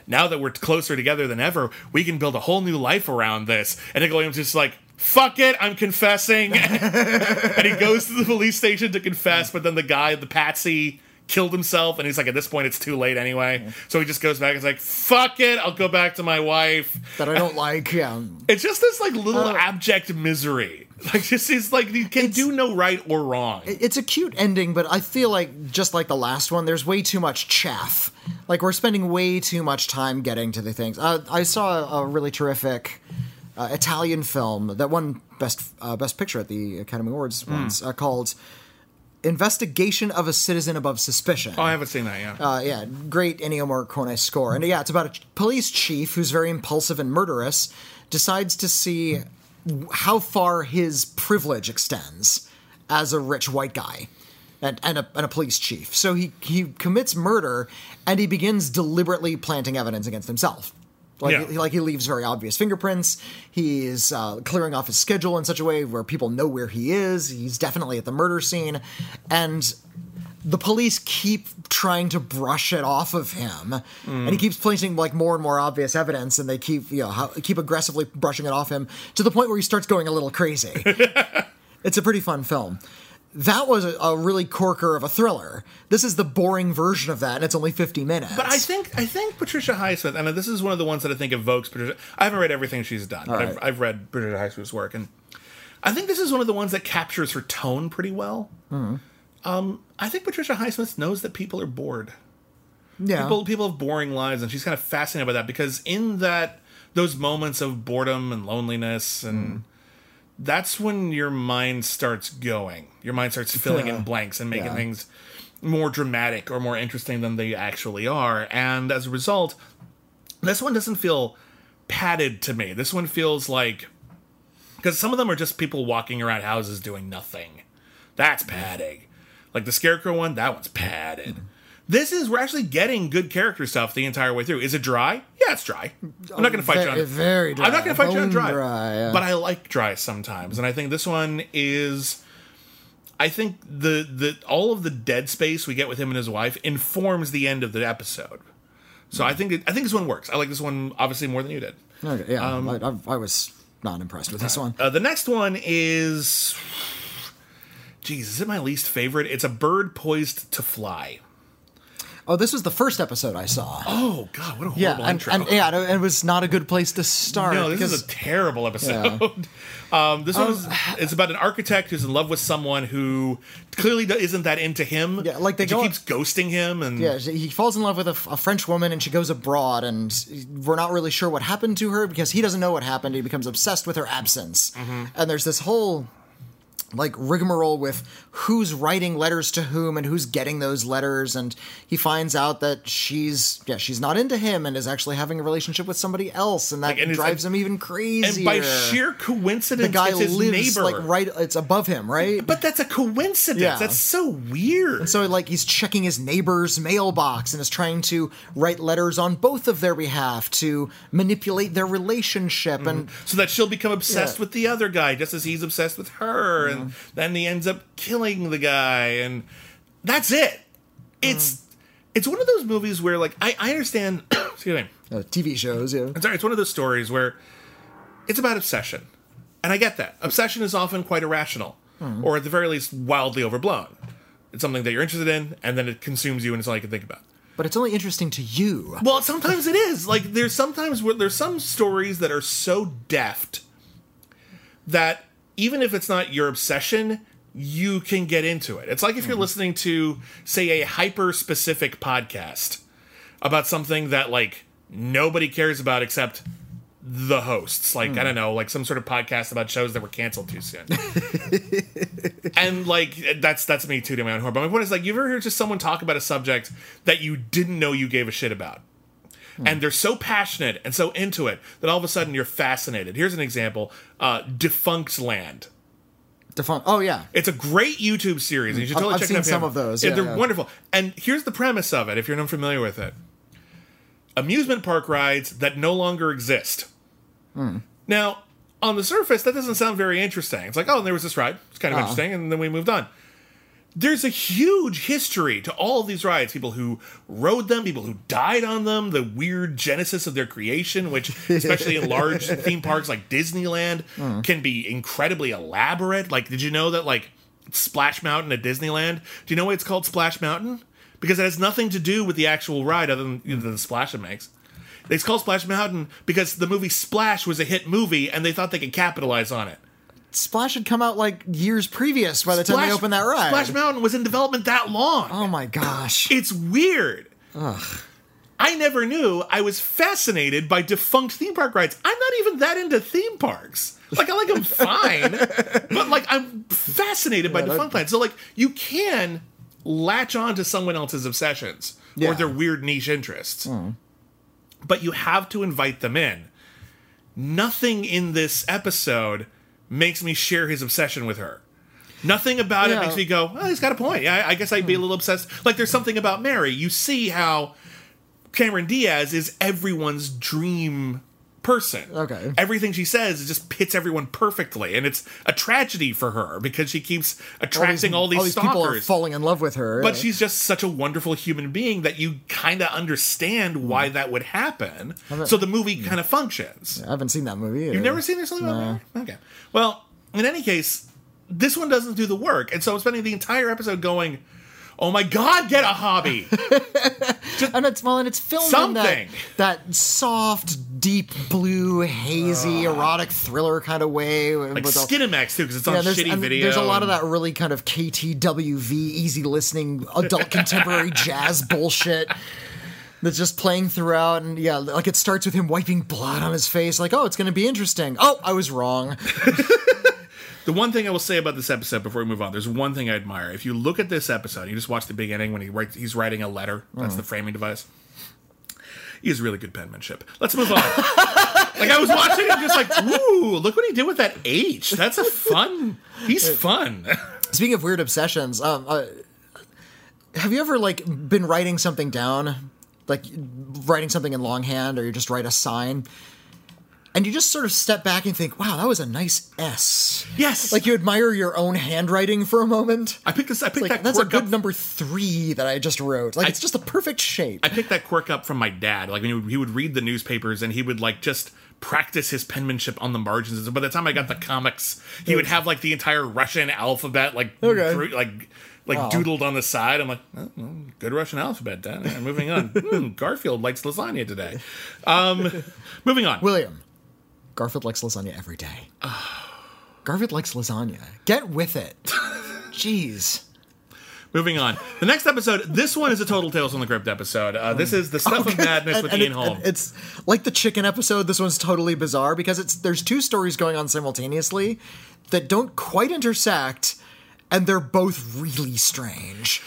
now that we're closer together than ever, we can build a whole new life around this. And Nick Williams is just like, "Fuck it, I'm confessing." and he goes to the police station to confess, but then the guy, the patsy, killed himself, and he's like, at this point, it's too late anyway. So he just goes back and is like, "Fuck it, I'll go back to my wife." that I don't like. Yeah, It's just this like little Uh, abject misery. Like just is like you can do no right or wrong. it's a cute ending, but I feel like just like the last one, there's way too much chaff. Like we're spending way too much time getting to the things. Uh, I saw a really terrific uh, Italian film that won best uh, best picture at the Academy Awards once, uh, called "Investigation of a Citizen Above Suspicion." oh, I haven't seen that yet. Uh, yeah, great Ennio Morricone score. And yeah, it's about a ch- police chief who's very impulsive and murderous, decides to see how far his privilege extends as a rich white guy. And, and, a, and a police chief. So he, he commits murder and he begins deliberately planting evidence against himself. Like, Yeah. he, like he leaves very obvious fingerprints. He's uh, clearing off his schedule in such a way where people know where he is. He's definitely at the murder scene. And the police keep trying to brush it off of him, and he keeps placing like more and more obvious evidence, and they keep you know how, keep aggressively brushing it off him to the point where he starts going a little crazy. it's a pretty fun film. That was a, a really corker of a thriller. This is the boring version of that, and it's only fifty minutes. But I think I think Patricia Highsmith, and this is one of the ones that I think evokes Patricia. I haven't read everything she's done, but I've. I've read Patricia Highsmith's work, and I think this is one of the ones that captures her tone pretty well. Hmm. Um, I think Patricia Highsmith knows that people are bored. yeah, People people have boring lives, and she's kind of fascinated by that because in that those moments of boredom and loneliness and that's when your mind starts going. Your mind starts filling in blanks and making Yeah. things more dramatic or more interesting than they actually are. And as a result, this one doesn't feel padded to me. This one feels like because some of them are just people walking around houses doing nothing. That's padding. Like the scarecrow one, that one's padded. This is we're actually getting good character stuff the entire way through. Is it dry? Yeah, it's dry. I'm not going to fight you on Very- very I'm not going to dry. fight you on dry. dry, yeah. But I like dry sometimes, and I think this one is. I think the the all of the dead space we get with him and his wife informs the end of the episode. So I think it, I think this one works. I like this one obviously more than you did. Okay, yeah. um, I, I, I was not impressed with this one. Uh, the next one is, geez, is it my least favorite? It's a bird poised to fly. Oh, this was the first episode I saw. Oh God, what a horrible yeah, and, intro! and yeah, it was not a good place to start. No, this is a terrible episode. um, this one is it's about an architect who's in love with someone who clearly isn't that into him. Yeah, like they go- keeps ghosting him, and Yeah, he falls in love with a, a French woman and she goes abroad, and we're not really sure what happened to her because he doesn't know what happened. He becomes obsessed with her absence. Mm-hmm. And there's this whole like rigmarole with who's writing letters to whom and who's getting those letters and he finds out that she's yeah she's not into him and is actually having a relationship with somebody else and that and drives like- him even crazier and by sheer coincidence, the guy lives neighbor. like right it's above him right but that's a coincidence. Yeah. That's so weird. And so like he's checking his neighbor's mailbox and is trying to write letters on both of their behalf to manipulate their relationship and mm-hmm. so that she'll become obsessed Yeah. with the other guy just as he's obsessed with her and mm-hmm. then he ends up killing the guy and that's it it's it's one of those movies where like i, I understand excuse me uh, TV shows. Yeah, I'm sorry it's one of those stories where it's about obsession and i get that obsession is often quite irrational or at the very least wildly overblown it's something that you're interested in and then it consumes you and it's all you can think about but it's only interesting to you. well, sometimes it is. Like there's sometimes where there's some stories that are so deft that even if it's not your obsession, you can get into it. It's like if you're mm-hmm. listening to say a hyper specific podcast about something that like nobody cares about except the hosts. Like I hmm. don't know, like some sort of podcast about shows that were canceled too soon. and like that's that's me tooting my own horn. But my point is like you've ever heard just someone talk about a subject that you didn't know you gave a shit about? Hmm. And they're so passionate and so into it that all of a sudden you're fascinated. Here's an example: uh, Defunctland. Defun- oh yeah, It's a great YouTube series, and you should totally I've check seen it out. some of those, Yeah, they're yeah. wonderful. And here's the premise of it, if you're unfamiliar with it. amusement park rides that no longer exist. Hmm. Now, on the surface, that doesn't sound very interesting. It's like, oh, there was this ride. It's kind of ah. interesting. And then we moved on. There's a huge history to all of these rides. People who rode them, people who died on them, the weird genesis of their creation, which, especially in large theme parks like Disneyland, hmm. can be incredibly elaborate. Like, did you know that, like, Splash Mountain at Disneyland, do you know why it's called Splash Mountain? Because it has nothing to do with the actual ride other than you know, the splash it makes. It's called Splash Mountain because the movie Splash was a hit movie and they thought they could capitalize on it. Splash had come out like years previous by the time they opened that ride. Splash Mountain was in development that long. oh my gosh. It's weird. Ugh. I never knew I was fascinated by defunct theme park rides. I'm not even that into theme parks. Like I like them fine, but like I'm fascinated by defunct rides. So like you can latch on to someone else's obsessions Yeah. or their weird niche interests, hmm. but you have to invite them in. Nothing in this episode makes me share his obsession with her. Nothing about it makes me go, oh, he's got a point. I I guess I'd be a hmm. little obsessed. Like, there's something about Mary. You see how Cameron Diaz is everyone's dream person. Okay. Everything she says just pits everyone perfectly. And it's a tragedy for her because she keeps attracting all these, people are falling in love with her. But she's just such a wonderful human being that you kind of understand why hmm. that would happen. So the movie hmm. kind of functions. I haven't seen that movie. You've never seen this movie? Okay. Well, in any case, this one doesn't do the work, and so I'm spending the entire episode going, "Oh my god, get a hobby!" And it's well, and it's filmed Something. in that, that soft, deep blue, hazy, erotic thriller kind of way. like Skinemax too, because it's on shitty video. there's a lot of that really kind of KTWV, easy listening, adult contemporary jazz bullshit that's just playing throughout. And yeah, like it starts with him wiping blood on his face, like, oh, it's going to be interesting. Oh, I was wrong. The one thing I will say about this episode before we move on, there's one thing I admire. If you look at this episode, you just watch the beginning when he writes, he's writing a letter. That's Mm. the framing device. He has really good penmanship. Let's move on. like I was watching him, just like, ooh, look what he did with that H. That's a fun. He's fun. Speaking of weird obsessions, um, uh, have you ever like been writing something down, like writing something in longhand, or you just write a sign, and you just sort of step back and think, "Wow, that was a nice S." Yes. Like you admire your own handwriting for a moment. I picked this. I picked Like that that's a good up. number three that I just wrote. Like it's just a perfect shape. I picked that quirk up from my dad. Like when he would, he would read the newspapers and he would like just practice his penmanship on the margins. And by the time I got the comics, he would have like the entire Russian alphabet like Okay. dru- like like doodled on the side. I'm like, oh, good Russian alphabet. Dad. Yeah, moving on. Hmm, Garfield likes lasagna today. Um, moving on. William, Garfield likes lasagna every day. Garfield likes lasagna. Get with it. Jeez. Moving on. The next episode. This one is a total Tales from the Crypt episode. Uh, this is the stuff of madness with and Ian it- Holm. and it's like the chicken episode. This one's totally bizarre because it's there's two stories going on simultaneously that don't quite intersect, and they're both really strange.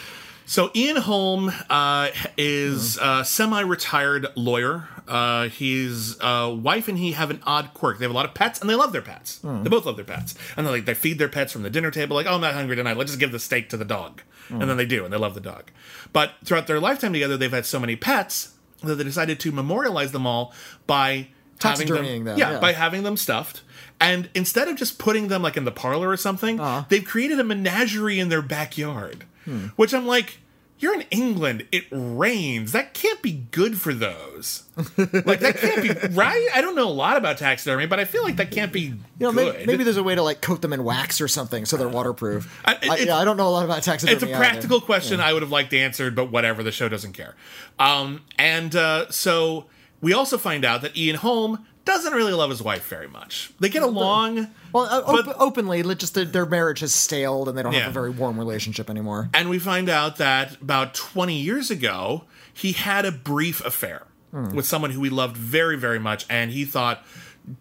So Ian Holm uh, is a semi-retired lawyer. Uh, his uh, wife and he have an odd quirk. They have a lot of pets, and they love their pets. They both love their pets, and they like they feed their pets from the dinner table. Like, oh, I'm not hungry tonight. Let's just give the steak to the dog, and then they do, and they love the dog. But throughout their lifetime together, they've had so many pets that they decided to memorialize them all by having them, them, yeah, yeah. by having them stuffed. And instead of just putting them like in the parlor or something, Uh-huh. they've created a menagerie in their backyard. Hmm. Which I'm like, you're in England. It rains. That can't be good for those. like that can't be right. I don't know a lot about taxidermy, but I feel like that can't be You know, good. maybe, maybe there's a way to like coat them in wax or something so they're waterproof. I- I, yeah, I don't know a lot about taxidermy. it's a either. practical question I would have liked answered, but whatever. The show doesn't care. Um, and uh, so we also find out that Ian Holm doesn't really love his wife very much. They get along. Well, uh, But- op- openly, just their, their marriage has staled and they don't Yeah. have a very warm relationship anymore. And we find out that about 20 years ago, he had a brief affair hmm. with someone who he loved very, very much, and he thought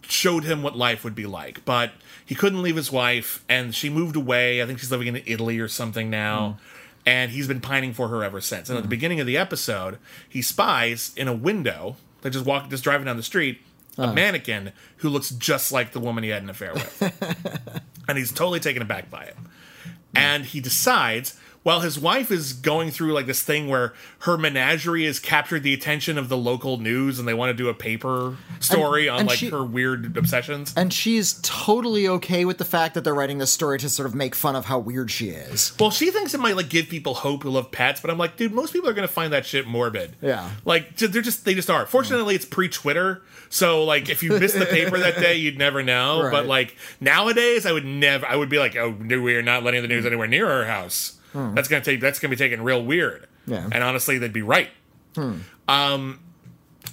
showed him what life would be like. But he couldn't leave his wife, and she moved away. I think she's living in Italy or something now. Hmm. And he's been pining for her ever since. And at the hmm. beginning of the episode, he spies in a window, like just walk, just driving down the street, a mannequin who looks just like the woman he had an affair with and he's totally taken aback by it. And he decides, while his wife is going through like this thing where her menagerie has captured the attention of the local news and they want to do a paper story on and like she- her weird obsessions. And she's totally okay with the fact that they're writing this story to sort of make fun of how weird she is. Well, she thinks it might like give people hope who love pets, but I'm like, dude, most people are gonna find that shit morbid. Yeah. like they're just they just are. Fortunately, it's pre-Twitter, so like if you missed the paper that day, you'd never know. Right. But like nowadays, I would never. I would be like, oh, no, we are not letting the news anywhere near our house. That's gonna take. That's gonna be taken real weird. Yeah. and honestly, they'd be right. Um,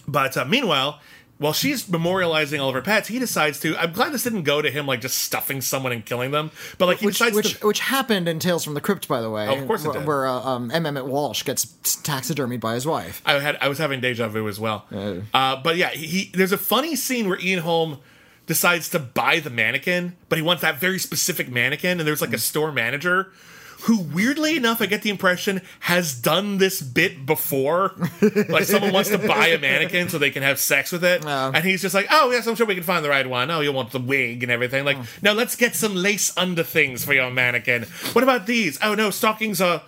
but uh, meanwhile. While she's memorializing all of her pets, he decides to. I'm glad this didn't go to him like just stuffing someone and killing them, but like he Which, decides which, to. which happened in Tales from the Crypt, by the way. Of course it where, did. Where uh, um, M. Emmett Walsh gets taxidermied by his wife. I had I was having deja vu as well. Uh, but yeah, he, he there's a funny scene where Ian Holm decides to buy the mannequin, but he wants that very specific mannequin, and there's like a store manager who weirdly enough I get the impression has done this bit before. like someone wants to buy a mannequin so they can have sex with it. Oh. And he's just like, Oh yes, I'm sure we can find the right one. Oh, you want the wig and everything. Like, no, let's get some lace under things for your mannequin. What about these? Oh no, stockings are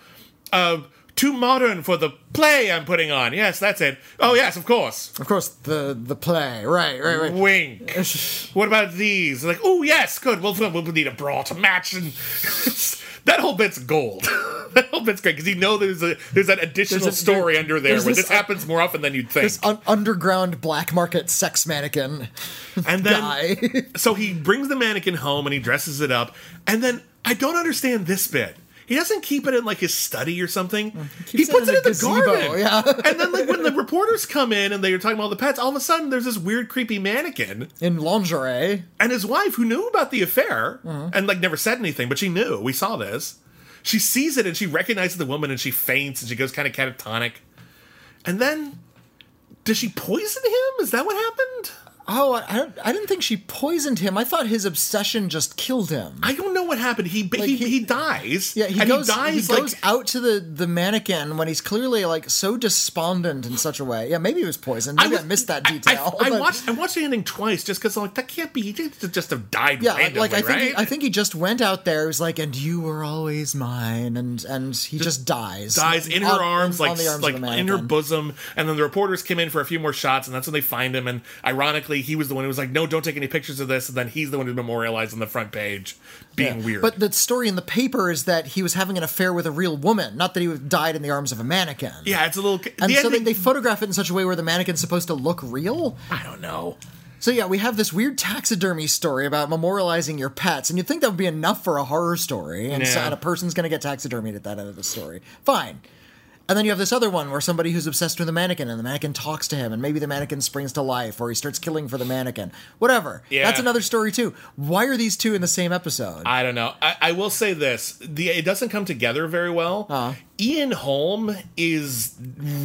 uh too modern for the play I'm putting on. Yes, that's it. Oh yes, of course. Of course, the the play, right, right, right. Wink. what about these? Like, oh yes, good. We'll, we'll need a bra to match, and that whole bit's gold. that whole bit's great because you know there's a there's that additional There's a- story there- under there where this- this happens more often than you'd think. This un- underground black market sex mannequin and then guy. so he brings the mannequin home and he dresses it up, and then I don't understand this bit. He doesn't keep it in like his study or something. He it puts in it in the gazebo, garden. yeah. and then like when the reporters come in and they're talking about all the pets, all of a sudden there's this weird, creepy mannequin. in lingerie. And his wife, who knew about the affair uh-huh. and like never said anything, but she knew. We saw this. She sees it and she recognizes the woman and she faints and she goes kind of catatonic. And then, does she poison him? Is that what happened? Oh, I, I didn't think she poisoned him. I thought his obsession just killed him. I don't know what happened. He he, he- he, dies. Yeah, he goes. he dies he like goes out to the the mannequin when he's clearly like so despondent in such a way. Yeah, maybe he was poisoned. Maybe I, was- missed that detail. I, I but- watched I watched the ending twice just because I'm like that can't be. He didn't just have died Yeah, randomly, like I think right? he, I think he just went out there. He was like, "And you were always mine," and and he just, dies. dies in her On- arms, on like arms like in her bosom, and then the reporters came in for a few more shots, and that's when they find him. And ironically, he was the one who was like, "No, don't take any pictures of this." And then he's the one who memorialized on the front page, being Yeah. weird. But the story in the paper is that he was having an affair with a real woman, not that he died in the arms of a mannequin. yeah, it's a little. And the so they, ending- they photograph it in such a way where the mannequin's supposed to look real. I don't know. So yeah, we have this weird taxidermy story about memorializing your pets, and you'd think that would be enough for a horror story, and, so, and a person's going to get taxidermied at that end of the story. Fine. And then you have this other one where somebody who's obsessed with the mannequin, and the mannequin talks to him, and maybe the mannequin springs to life, or he starts killing for the mannequin. Whatever. Yeah. That's another story too. Why are these two in the same episode? I don't know. I, I will say this: the it doesn't come together very well. Uh-huh. Ian Holm is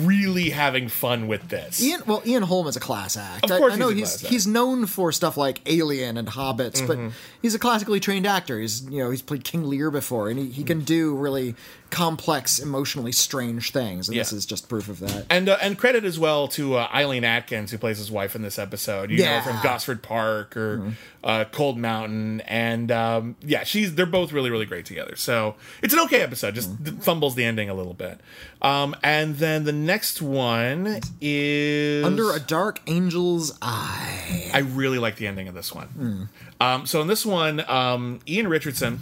really having fun with this. Ian, well, Ian Holm is a class act. Of I- course I, know he's he's class act. he's known for stuff like Alien and Hobbits, but he's a classically trained actor. He's you know he's played King Lear before, and he, he can do really complex, emotionally strange things, and this is just proof of that. And uh, and credit as well to uh, Eileen Atkins who plays his wife in this episode. You know Yeah. her from Gosford Park or uh, Cold Mountain, and um, yeah, she's they're both really really great together. So it's an okay episode. Just fumbles the ending a little bit. Um, and then the next one is Under a dark angel's eye. I really like the ending of this one. Um, so in this one, um, Ian Richardson.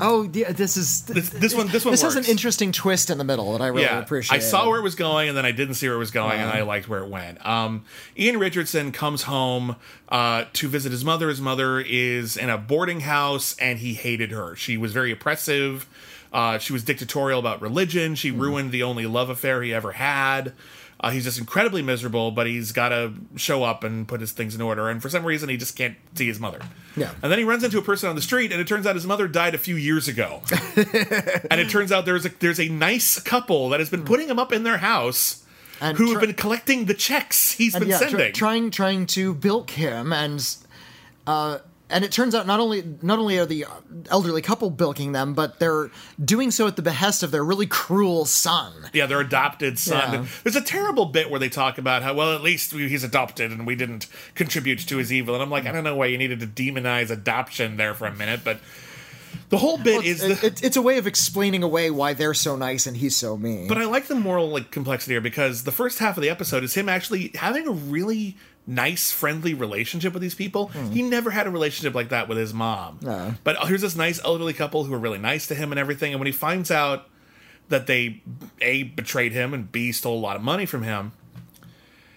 Oh, yeah, this is This, this one, this one. this has an interesting twist in the middle that I really yeah, appreciate. I saw where it was going, and then I didn't see where it was going, and Uh-huh. I liked where it went. Um, Ian Richardson comes home uh, to visit his mother. His mother is in a boarding house, and he hated her. She was very oppressive. Uh, she was dictatorial about religion. She Hmm. ruined the only love affair he ever had. Uh, he's just incredibly miserable, but he's got to show up and put his things in order. And for some reason, he just can't see his mother. Yeah. And then he runs into a person on the street, and it turns out his mother died a few years ago. and it turns out there's a there's a nice couple that has been putting him up in their house, And who tr- have been collecting the checks he's been yeah, tr- sending. trying trying to bilk him and uh and it turns out not only not only are the uh, elderly couple bilking them, but they're doing so at the behest of their really cruel son. yeah, their adopted son. Yeah. There's a terrible bit where they talk about how well at least we- he's adopted and we didn't contribute to his evil. And I'm like, I don't know why you needed to demonize adoption there for a minute, but The whole bit is It- the, it- it's a way of explaining away why they're so nice and he's so mean. But I like the moral like complexity here because the first half of the episode is him actually having a really nice, friendly relationship with these people. Hmm. He never had a relationship like that with his mom. No. But here's this nice elderly couple who are really nice to him and everything. And when he finds out that they a betrayed him and b stole a lot of money from him,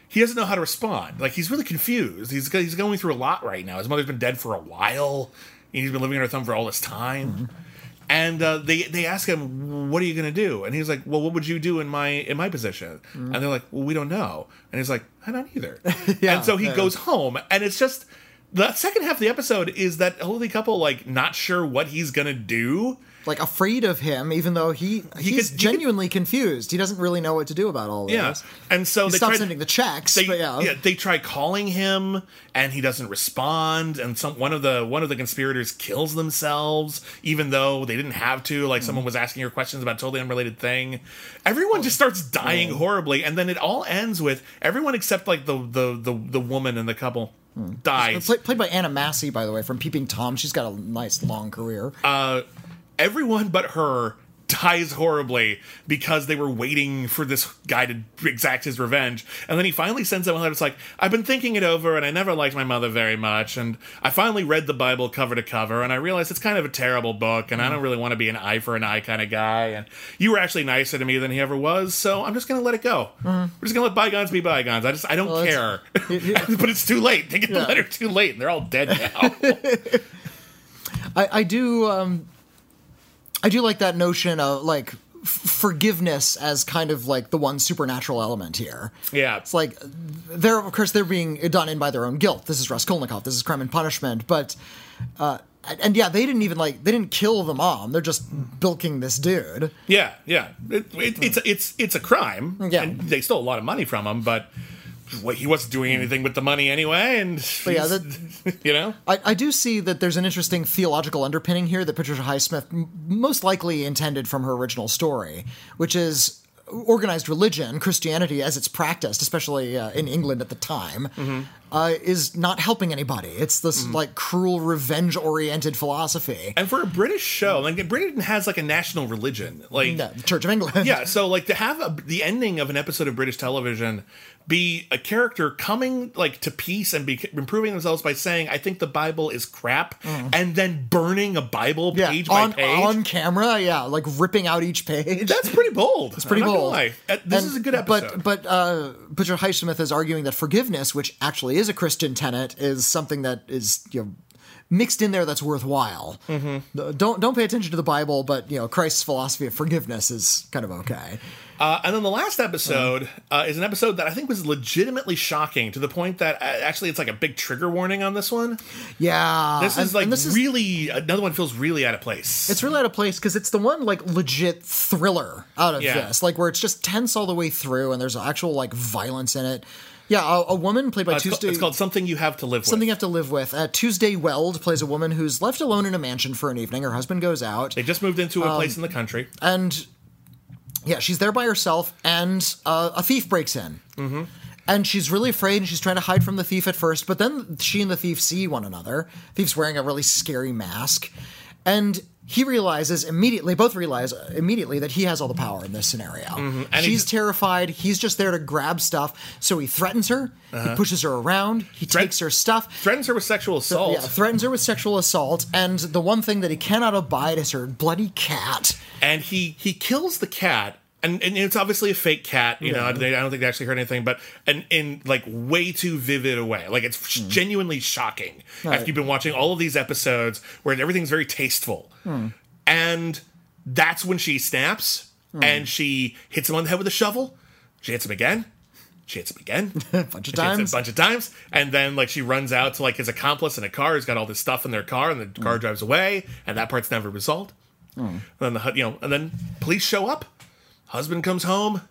he doesn't know how to respond. Like he's really confused. He's he's going through a lot right now. His mother's been dead for a while. And he's been living on her thumb for all this time. Hmm. And uh, they they ask him, "What are you going to do?" And he's like, "Well, what would you do in my in my position?" And they're like, "Well, we don't know." And he's like, "I don't either." Yeah, and so he yeah. goes home, and it's just the second half of the episode is that holy couple like not sure what he's going to do. Like afraid of him, even though he he's could- he could- genuinely confused. He doesn't really know what to do about all this. Yeah, and so he they stops sending the checks. They, but yeah, yeah, they try calling him, and he doesn't respond. And some one of the one of the conspirators kills themselves, even though they didn't have to. Like someone was asking her questions about a totally unrelated thing. Everyone just starts dying horribly, and then it all ends with everyone except like the the the, the woman and the couple dies. Play, played by Anna Massey, by the way, from Peeping Tom. She's got a nice long career. Uh, everyone but her dies horribly because they were waiting for this guy to exact his revenge. And then he finally sends them a letter. It's like, I've been thinking it over and I never liked my mother very much. And I finally read the Bible cover to cover and I realized it's kind of a terrible book and I don't really want to be an eye for an eye kind of guy. And you were actually nicer to me than he ever was. So I'm just going to let it go. We're just going to let bygones be bygones. I just, I don't Well, care. but it's too late. They get the letter too late and they're all dead now. I, I do um I do like that notion of like forgiveness as kind of like the one supernatural element here. yeah. It's like they're of course they're being done in by their own guilt. This is Raskolnikov. This is crime and punishment. But uh, and yeah, they didn't even like they didn't kill the mom. They're just bilking this dude. Yeah, yeah. It, it, it's it's it's a crime. Yeah. and they stole a lot of money from him, but well, he wasn't doing anything with the money anyway. And But yeah, he's- you know, I, I do see that there's an interesting theological underpinning here that Patricia Highsmith m- most likely intended from her original story, which is organized religion, Christianity as it's practiced, especially uh, in England at the time, Mm-hmm. Uh, is not helping anybody. It's this like cruel, revenge-oriented philosophy. and for a British show, like Britain has like a national religion, like Yeah, the Church of England. yeah. So like to have a, the ending of an episode of British television be a character coming like to peace and be improving themselves by saying, "I think the Bible is crap," and then burning a Bible Mm. Yeah, page on by page. on camera, yeah, like ripping out each page. That's pretty bold. It's pretty bold. This And- is a good episode. But but uh, Patricia Highsmith is arguing that forgiveness, which actually is a Christian tenet, is something that is you know mixed in there that's worthwhile. Mm-hmm. Don't don't pay attention to the Bible, but you know Christ's philosophy of forgiveness is kind of okay. Uh, and then the last episode uh, is an episode that I think was legitimately shocking to the point that uh, actually it's like a big trigger warning on this one. Yeah, This and- is like and this is really another one feels really out of place. It's really out of place because it's the one like legit thriller out of Yeah. this, like where it's just tense all the way through, and there's actual like violence in it. Yeah, a, a woman played by Uh, it's, called, Tuesday. it's called something you have to live With. Something you have to live with. Uh, Tuesday Weld plays a woman who's left alone in a mansion for an evening. Her husband goes out, They just moved into a Um, place in the country. and yeah, she's there by herself, and uh, a thief breaks in. Mm-hmm. And she's really afraid, and she's trying to hide from the thief at first. But then she and the thief see one another. Thief's wearing a really scary mask, and he realizes immediately. Both realize immediately that he has all the power in this scenario. Mm-hmm. And She's he's- terrified. He's just there to grab stuff. So he threatens her. He pushes her around. He Uh-huh. Threat- takes her stuff. Threatens her with sexual assault. Yeah, threatens her with sexual assault, and the one thing that he cannot abide is her bloody cat. and he he kills the cat and, and it's obviously a fake cat you know they, i don't think they actually heard anything but and in like way too vivid a way. Like it's hmm. genuinely shocking after you've been watching all of these episodes where everything's very tasteful. Hmm. And that's when she snaps hmm. and she hits him on the head with a shovel. She hits him again. She hits him again. A bunch of She hits him times. a bunch of times, and then like she runs out to like his accomplice in a car He's got all this stuff in their car, and the car drives away, and that part's never resolved. And then the you know, and then police show up. Husband comes home,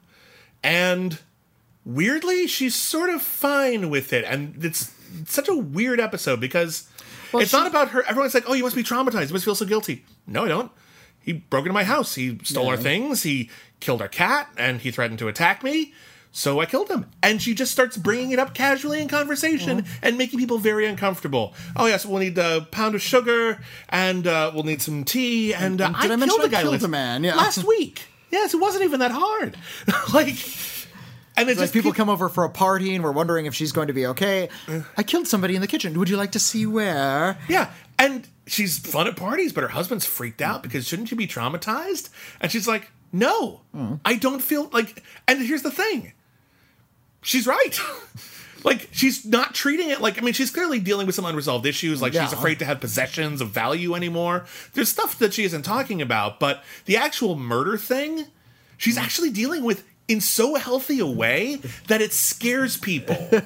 and weirdly, she's sort of fine with it, and it's such a weird episode because it's she- not about her. Everyone's like, "Oh, you must be traumatized. You must feel so guilty." No, I don't. He broke into my house. He stole our things. He killed our cat, and he threatened to attack me. So I killed him. And she just starts bringing it up casually in conversation Mm-hmm. and making people very uncomfortable. Oh, yes, we'll need a pound of sugar and uh, we'll need some tea. And, uh, And I, I killed I a guy killed last, a man? Yeah. last week. Yes, it wasn't even that hard. like, and it's Like just people keep- come over for a party and we're wondering if she's going to be okay. I killed somebody in the kitchen. Would you like to see where? Yeah, and she's fun at parties, but her husband's freaked out because shouldn't you be traumatized? And she's like, "No, hmm. I don't feel like." And here's the thing: she's right. like she's not treating it like. I mean, she's clearly dealing with some unresolved issues. Like she's afraid to have possessions of value anymore. There's stuff that she isn't talking about, but the actual murder thing, she's mm. actually dealing with. In so healthy a way that it scares people.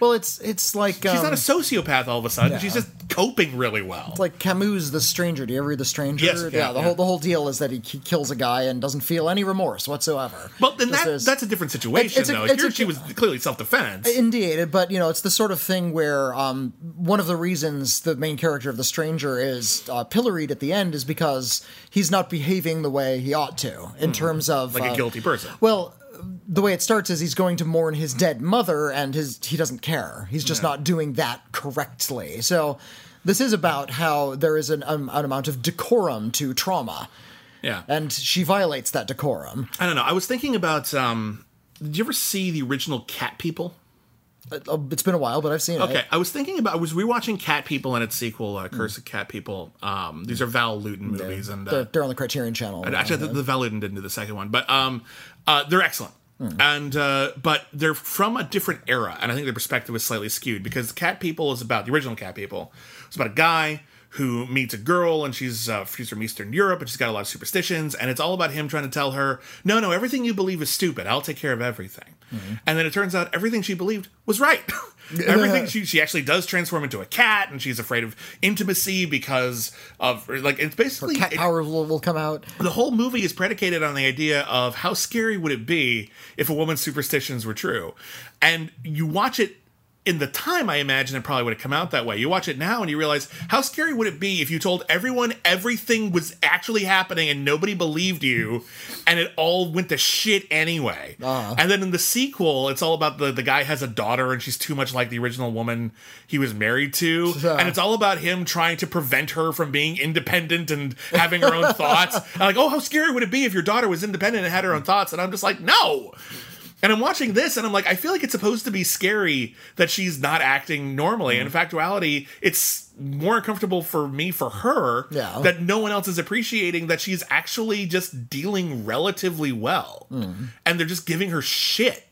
Well, it's it's like She's um, not a sociopath all of a sudden. She's just coping really well. It's like Camus' The Stranger. Do you ever read The Stranger? Yes, yeah, the yeah. whole the whole deal is that he, he kills a guy and doesn't feel any remorse whatsoever. Well, then that, that's a different situation, It's a- though. it's Here a- she was clearly self defense. Indeed, but you know, it's the sort of thing where um, one of the reasons the main character of The Stranger is uh, pilloried at the end is because he's not behaving the way he ought to in terms of like a uh, guilty person. Well, the way it starts is he's going to mourn his dead mother, and his he doesn't care. He's just not doing that correctly. So. This is about how there is an, um, an amount of decorum to trauma, Yeah. and she violates that decorum. I don't know. I was thinking about. Um, did you ever see the original Cat People? Uh, It's been a while, but I've seen it. Okay, I was thinking about. I was rewatching Cat People and its sequel, uh. Curse of Cat People. Um, these are Val Lewton movies, and They're, uh, they're on the Criterion Channel. actually, the, the Val Lewton didn't do the second one, but um, uh, they're excellent. Hmm. And uh, but they're from a different era, and I think their perspective is slightly skewed because Cat People is about the original Cat People. It's about a guy who meets a girl, and she's uh, she's from Eastern Europe, and she's got a lot of superstitions, and it's all about him trying to tell her, no, no, everything you believe is stupid. I'll take care of everything. Mm-hmm. And then it turns out everything she believed was right. everything she she actually does transform into a cat, and she's afraid of intimacy because of like it's basically Cat it- Power will, will come out. the whole movie is predicated on the idea of how scary would it be if a woman's superstitions were true and you watch it in the time i imagine it probably would have come out that way you watch it now and you realize how scary would it be if you told everyone everything was actually happening and nobody believed you and it all went to shit anyway uh-huh. and then in the sequel it's all about the, the guy has a daughter and she's too much like the original woman he was married to Yeah. and it's all about him trying to prevent her from being independent and having her own thoughts. Like, oh, how scary would it be if your daughter was independent and had her own thoughts? And I'm just like, no. And I'm watching this and I'm like, I feel like it's supposed to be scary that she's not acting normally. And in mm. factuality, it's more uncomfortable for me for her Yeah. that no one else is appreciating that she's actually just dealing relatively well. Mm. And they're just giving her shit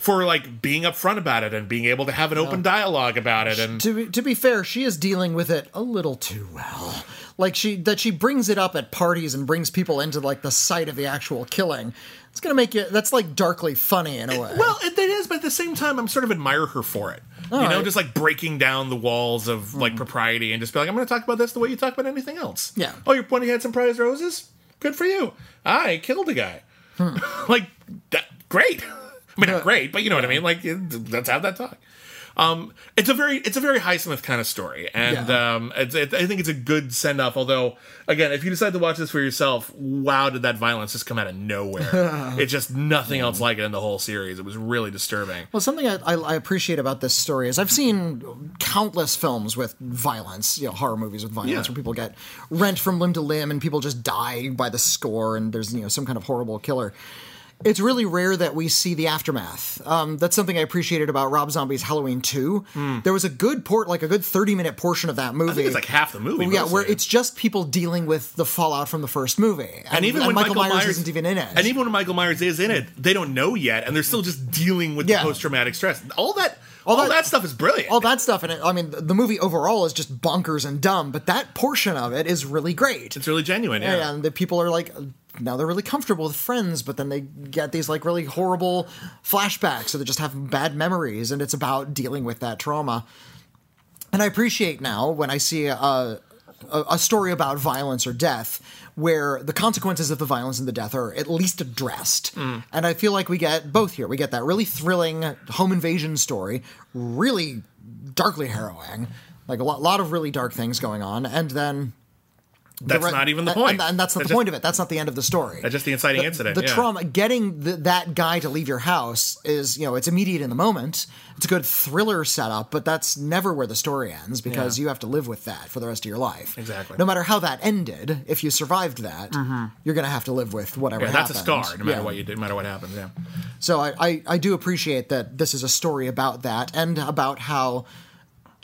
for like being upfront about it and being able to have an open dialogue about it and To be, to be fair, she is dealing with it a little too well. Like she that she brings it up at parties and brings people into like the site of the actual killing. It's gonna make you That's like darkly funny in a way. Well, it, it is, but at the same time, I'm sort of admire her for it. you know, right. just like breaking down the walls of hmm. like propriety and just be like, I'm going to talk about this the way you talk about anything else. Yeah. Oh, you're pointing at some prize roses? Good for you. I killed a guy. Hmm. like, that, great. I mean, not great, but you know what I mean. Like, let's have that talk. Um, it's a very, it's a very Highsmith kind of story, and Yeah. um, it's, it, I think it's a good send off. Although, again, if you decide to watch this for yourself, wow, did that violence just come out of nowhere? it's just nothing else like it in the whole series. It was really disturbing. Well, something I, I, I appreciate about this story is I've seen countless films with violence, you know, horror movies with violence, Yeah. where people get rent from limb to limb and people just die by the score, and there's you know some kind of horrible killer. It's really rare that we see the aftermath. Um, that's something I appreciated about Rob Zombie's Halloween 2. There was a good port, like a good 30 minute portion of that movie. I think it's like half the movie. yeah, where it's just people dealing with the fallout from the first movie, and, and even when Michael, Michael, Myers, Myers, isn't even in it, and even when Michael Myers is in it, they don't know yet, and they're still just dealing with Yeah. the post traumatic stress. All that, all, that- that, stuff is brilliant. all that stuff and it, i mean the movie overall is just bonkers and dumb but that portion of it is really great it's really genuine. Yeah. and the people are like now they're really comfortable with friends but then they get these like really horrible flashbacks so they just have bad memories and it's about dealing with that trauma. And i appreciate now when i see a, a, a story about violence or death where the consequences of the violence and the death are at least addressed. Mm. And i feel like we get both here. We get that really thrilling home invasion story really darkly harrowing like a lot, lot of really dark things going on and then That's re- not even the and- point. and, that's not That's the just- point of it. That's not the end of the story. That's just the inciting incident. the yeah. trauma getting the, that guy to leave your house is you know it's immediate in the moment it's a good thriller setup but that's never where the story ends because Yeah. you have to live with that for the rest of your life Exactly. no matter how that ended if you survived that mm-hmm. you're gonna have to live with whatever Yeah, that's a scar, no matter Yeah. what you do, no matter what happens. Yeah. So I, I, I do appreciate that this is a story about that and about how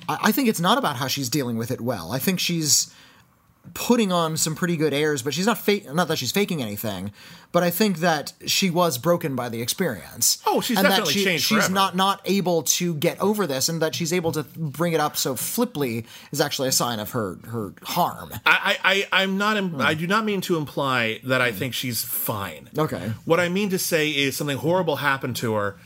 I, I think it's not about how she's dealing with it well. I think she's putting on some pretty good airs, but she's not fake. Not that she's faking anything, but I think that she was broken by the experience. Oh, she's and definitely that she, changed She's forever. not not able to get over this, and that she's able to bring it up so flippantly is actually a sign of her her harm. I, I, I'm not. Hmm. Im- I do not mean to imply that I think she's fine. Okay. What I mean to say is something horrible happened to her,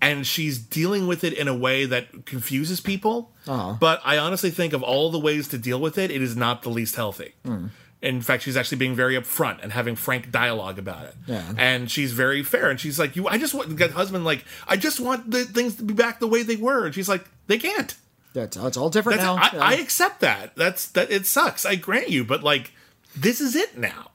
and she's dealing with it in a way that confuses people. Uh-huh. But I honestly think of all the ways to deal with it, it is not the least healthy. Hmm. In fact, she's actually being very upfront and having frank dialogue about it. Yeah. And she's very fair. And she's like, "You, I just want the husband like, I just want the things to be back the way they were." And she's like, "They can't." That's it's all different That's, now. I, Yeah. I accept that. That's that. It sucks. I grant you, but like, this is it now.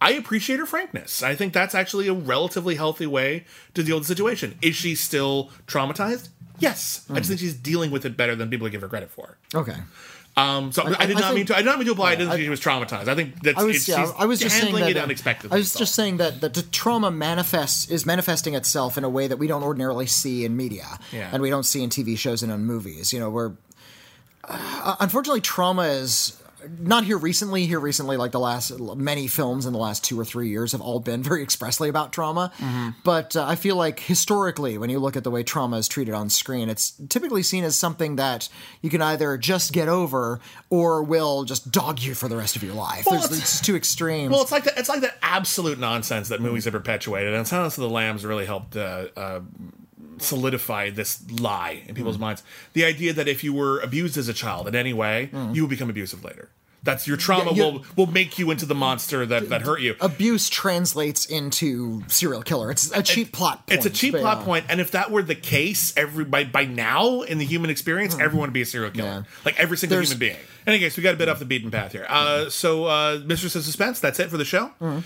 I appreciate her frankness. I think that's actually a relatively healthy way to deal with the situation. Is she still traumatized? Yes. I just think she's dealing with it better than people give her credit for. okay. Um, so I, I- did I not mean to. I did not mean to imply. I didn't think she was traumatized. I think that's. I was, it's, yeah, she's I was just saying handling that it unexpectedly. I was so. just saying that, that the trauma manifests is manifesting itself in a way that we don't ordinarily see in media, Yeah. and we don't see in TV shows and in movies. You know, where uh, unfortunately trauma is not here recently. Here recently, like the last many films in the last two or three years have all been very expressly about trauma. Mm-hmm. But uh, I feel like historically, when you look at the way trauma is treated on screen, it's typically seen as something that you can either just get over or will just dog you for the rest of your life. Well, There's it's- these two extremes. Well, it's like the, it's like that absolute nonsense that movies have perpetuated, and Silence of the Lambs really helped uh, uh, solidify this lie in people's minds. The idea that if you were abused as a child in any way, you will become abusive later. That's your trauma. Yeah, will will make you into the monster that, that hurt you. abuse translates into serial killer. It's a cheap plot. Point, It's a cheap plot uh, point, and if that were the case, every by, by now in the human experience, everyone would be a serial killer. Yeah. like every single There's- human being. In any case, we got a bit off the beaten path here. Uh, so, uh, Mistress of Suspense, that's it for the show. Hmm.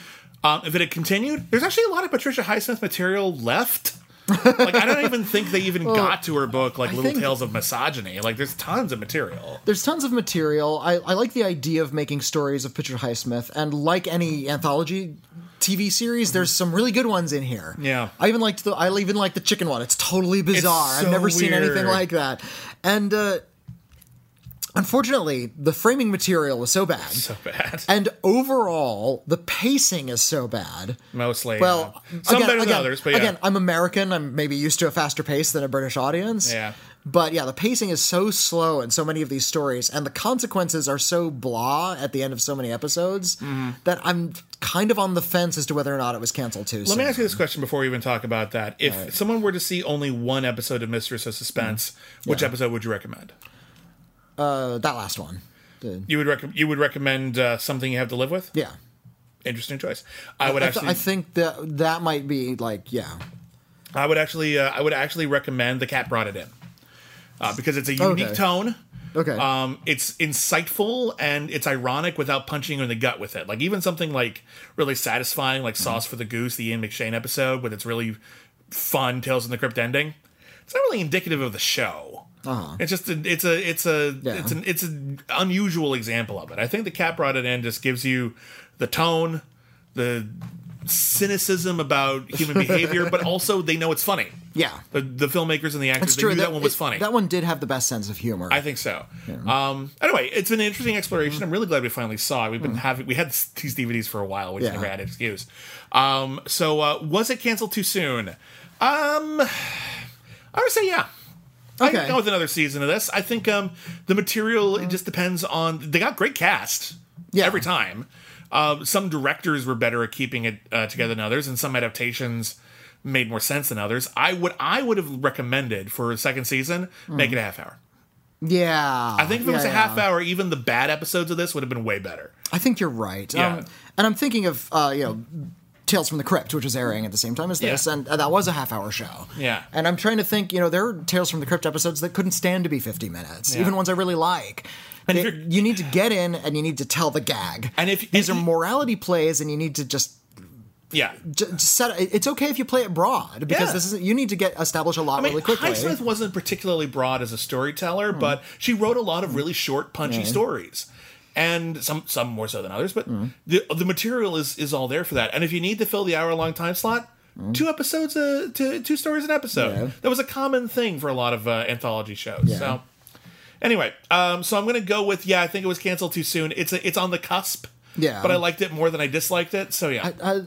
Um, if it had continued, there's actually a lot of Patricia Highsmith material left. Like I don't even think they even got to her book, like Little Tales of Misogyny. Like there's tons of material. There's tons of material. I, I like the idea of making stories of Patricia Highsmith, and like any anthology TV series, there's some really good ones in here. Yeah. I even liked the I even like the chicken one. It's totally bizarre. so I've never seen anything like that. And uh, unfortunately, the framing material was so bad. So bad. and overall, the pacing is so bad. Mostly. Well, uh, some again, better than again- others, but yeah. again, I'm American. I'm maybe used to a faster pace than a British audience. Yeah. But yeah, the pacing is so slow in so many of these stories, and the consequences are so blah at the end of so many episodes Mm-hmm. that I'm kind of on the fence as to whether or not it was canceled too Let soon. me ask you this question before we even talk about that. If someone were to see only one episode of Mistress of Suspense, which Mm. Yeah. episode would you recommend? Uh, that last one. The- You would rec- you would recommend uh, something you have to live with? yeah. Interesting choice. I would I, actually I think that that might be like yeah. I would actually uh, I would actually recommend The Cat Brought It In. Uh, because it's a unique Okay. tone. Okay. Um, it's insightful and it's ironic without punching you in the gut with it. Like even something like really satisfying, like Sauce for the Goose, the Ian McShane episode, with its really fun Tales in the Crypt ending. It's not really indicative of the show. Uh-huh. It's just a, it's a it's a Yeah. it's an it's an unusual example of it. I think the cat brought it in just gives you the tone, the cynicism about human behavior, but also they know it's funny. Yeah. The, the filmmakers and the actors It's they true. knew that, one was it- funny. That one did have the best sense of humor. I think so. Um, anyway, it's been an interesting exploration. I'm really glad we finally saw it. We've been having we had these DVDs for a while. We Mm. Yeah. never had an excuse. Um, so uh, was it canceled too soon? Um, I would say yeah. I Okay. can go with another season of this. I think um, the material it just depends on. They got great cast. Yeah. Every time. Uh, some directors were better at keeping it uh, together than others, and some adaptations made more sense than others. I would I would have recommended for a second season make it a half hour. yeah. I think if it was yeah, a half yeah. hour, even the bad episodes of this would have been way better. I think you're right. Yeah. Um, and I'm thinking of uh, you know Tales from the Crypt, which was airing at the same time as this, Yeah. and uh, that was a half hour show. Yeah. And I'm trying to think, you know, there are Tales from the Crypt episodes that couldn't stand to be 50 minutes, Yeah. even ones I really like. And They- you're- need to get in and you need to tell the gag. And if- these and are you- morality plays, and you need to just yeah. just set. It's okay if you play it broad because Yeah. this is you need to get establish a lot I mean, really quickly. Highsmith wasn't particularly broad as a storyteller, but she wrote a lot of really short, punchy stories. And some some more so than others, but the the material is is all there for that. And if you need to fill the hour long time slot, two episodes, uh, two two stories an episode. Yeah. That was a common thing for a lot of uh, anthology shows. So anyway, um, so I'm gonna go with yeah. I think it was canceled too soon. It's a, it's on the cusp. Yeah. but I liked it more than I disliked it. So yeah, i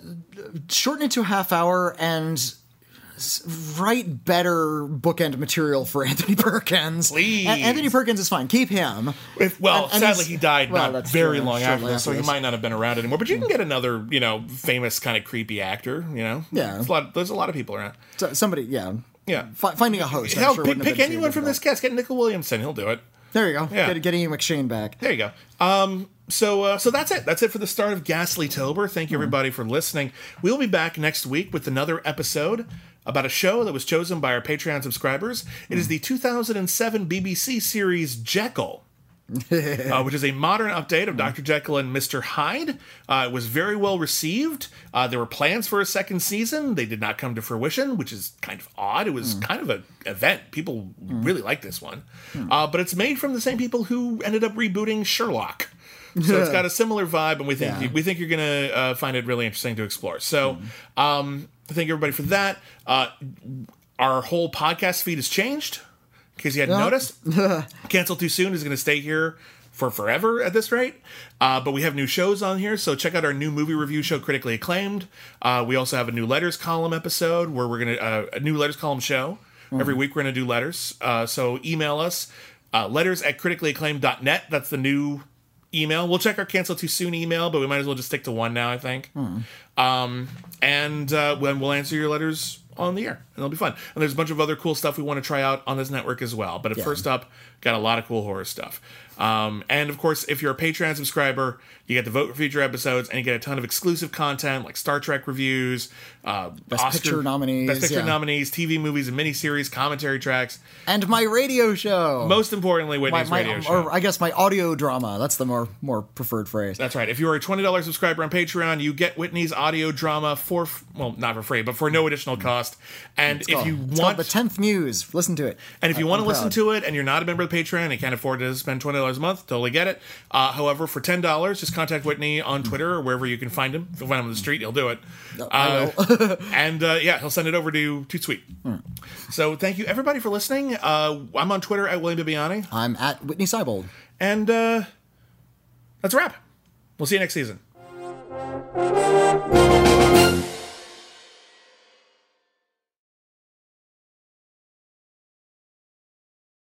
Shorten it to a half hour and write better bookend material for Anthony Perkins. Please. A- Anthony Perkins is fine. Keep him. If, well, And- and sadly, he died well, not very true, long shortly after this, so he might not have been around anymore. But you can get another, you know, famous kind of creepy actor. You know, Yeah. There's a lot, there's a lot of people around. So- somebody, yeah, Yeah. Fi- finding a host. Hell, sure pick, pick anyone from this cast. Get Nicol Williamson. He'll do it. There you go. Yeah. Get, getting McShane back. There you go. Um, so, uh, so that's it. That's it for the start of Ghastly Tober. Thank you everybody for listening. We'll be back next week with another episode about a show that was chosen by our Patreon subscribers. It Hmm. the 2007 BBC series Jekyll. uh, which is a modern update of Dr. Jekyll and Mr. Hyde. Uh, it was very well received. Uh, there were plans for a second season. They did not come to fruition, which is kind of odd. It was kind of an event. People really like this one. Uh, but it's made from the same people who ended up rebooting Sherlock. So it's got a similar vibe, and we think Yeah. we think you're gonna uh, find it really interesting to explore. So, um, thank everybody for that. Uh, our whole podcast feed has changed. In case you hadn't Yeah. noticed, Cancel Too Soon is going to stay here for forever at this rate. Uh, but we have new shows on here, so check out our new movie review show, Critically Acclaimed. Uh, we also have a new letters column episode where we're going to uh, a new letters column show. Every week we're going to do letters. Uh, so email us uh, letters at criticallyacclaimed.net. That's the new email. We'll check our cancel too soon email, but we might as well just stick to one now. I think. Um, and uh, when we'll answer your letters on the air, and it'll be fun. And there's a bunch of other cool stuff we want to try out on this network as well. But at first up, got a lot of cool horror stuff. Um, and of course, if you're a Patreon subscriber, you get to vote for future episodes, and you get a ton of exclusive content like Star Trek reviews, uh, Best Picture nominees, Best Picture yeah. nominees, TV movies and miniseries, commentary tracks. And my radio show. Most importantly, Whitney's my, radio show. or I guess my audio drama. That's the more more preferred phrase. That's right. If you are a twenty dollars subscriber on Patreon, you get Whitney's audio drama for well, not for free, but for no additional cost. And if Called- you it's want, the tenth muse. Listen to it. and if you I- want to I'm listen proud. to it, and you're not a member of the Patreon and can't afford to spend twenty dollars a month, totally get it. Uh, however, for ten dollars, just contact Whitney on Twitter or wherever you can find him. If you find him on the street, he'll do it. I Uh, and uh, yeah, he'll send it over to to Sweet. So thank you everybody for listening. Uh, I'm on Twitter at William Bibbiani, I'm at Whitney Seibold. and uh, that's a wrap. We'll see you next season.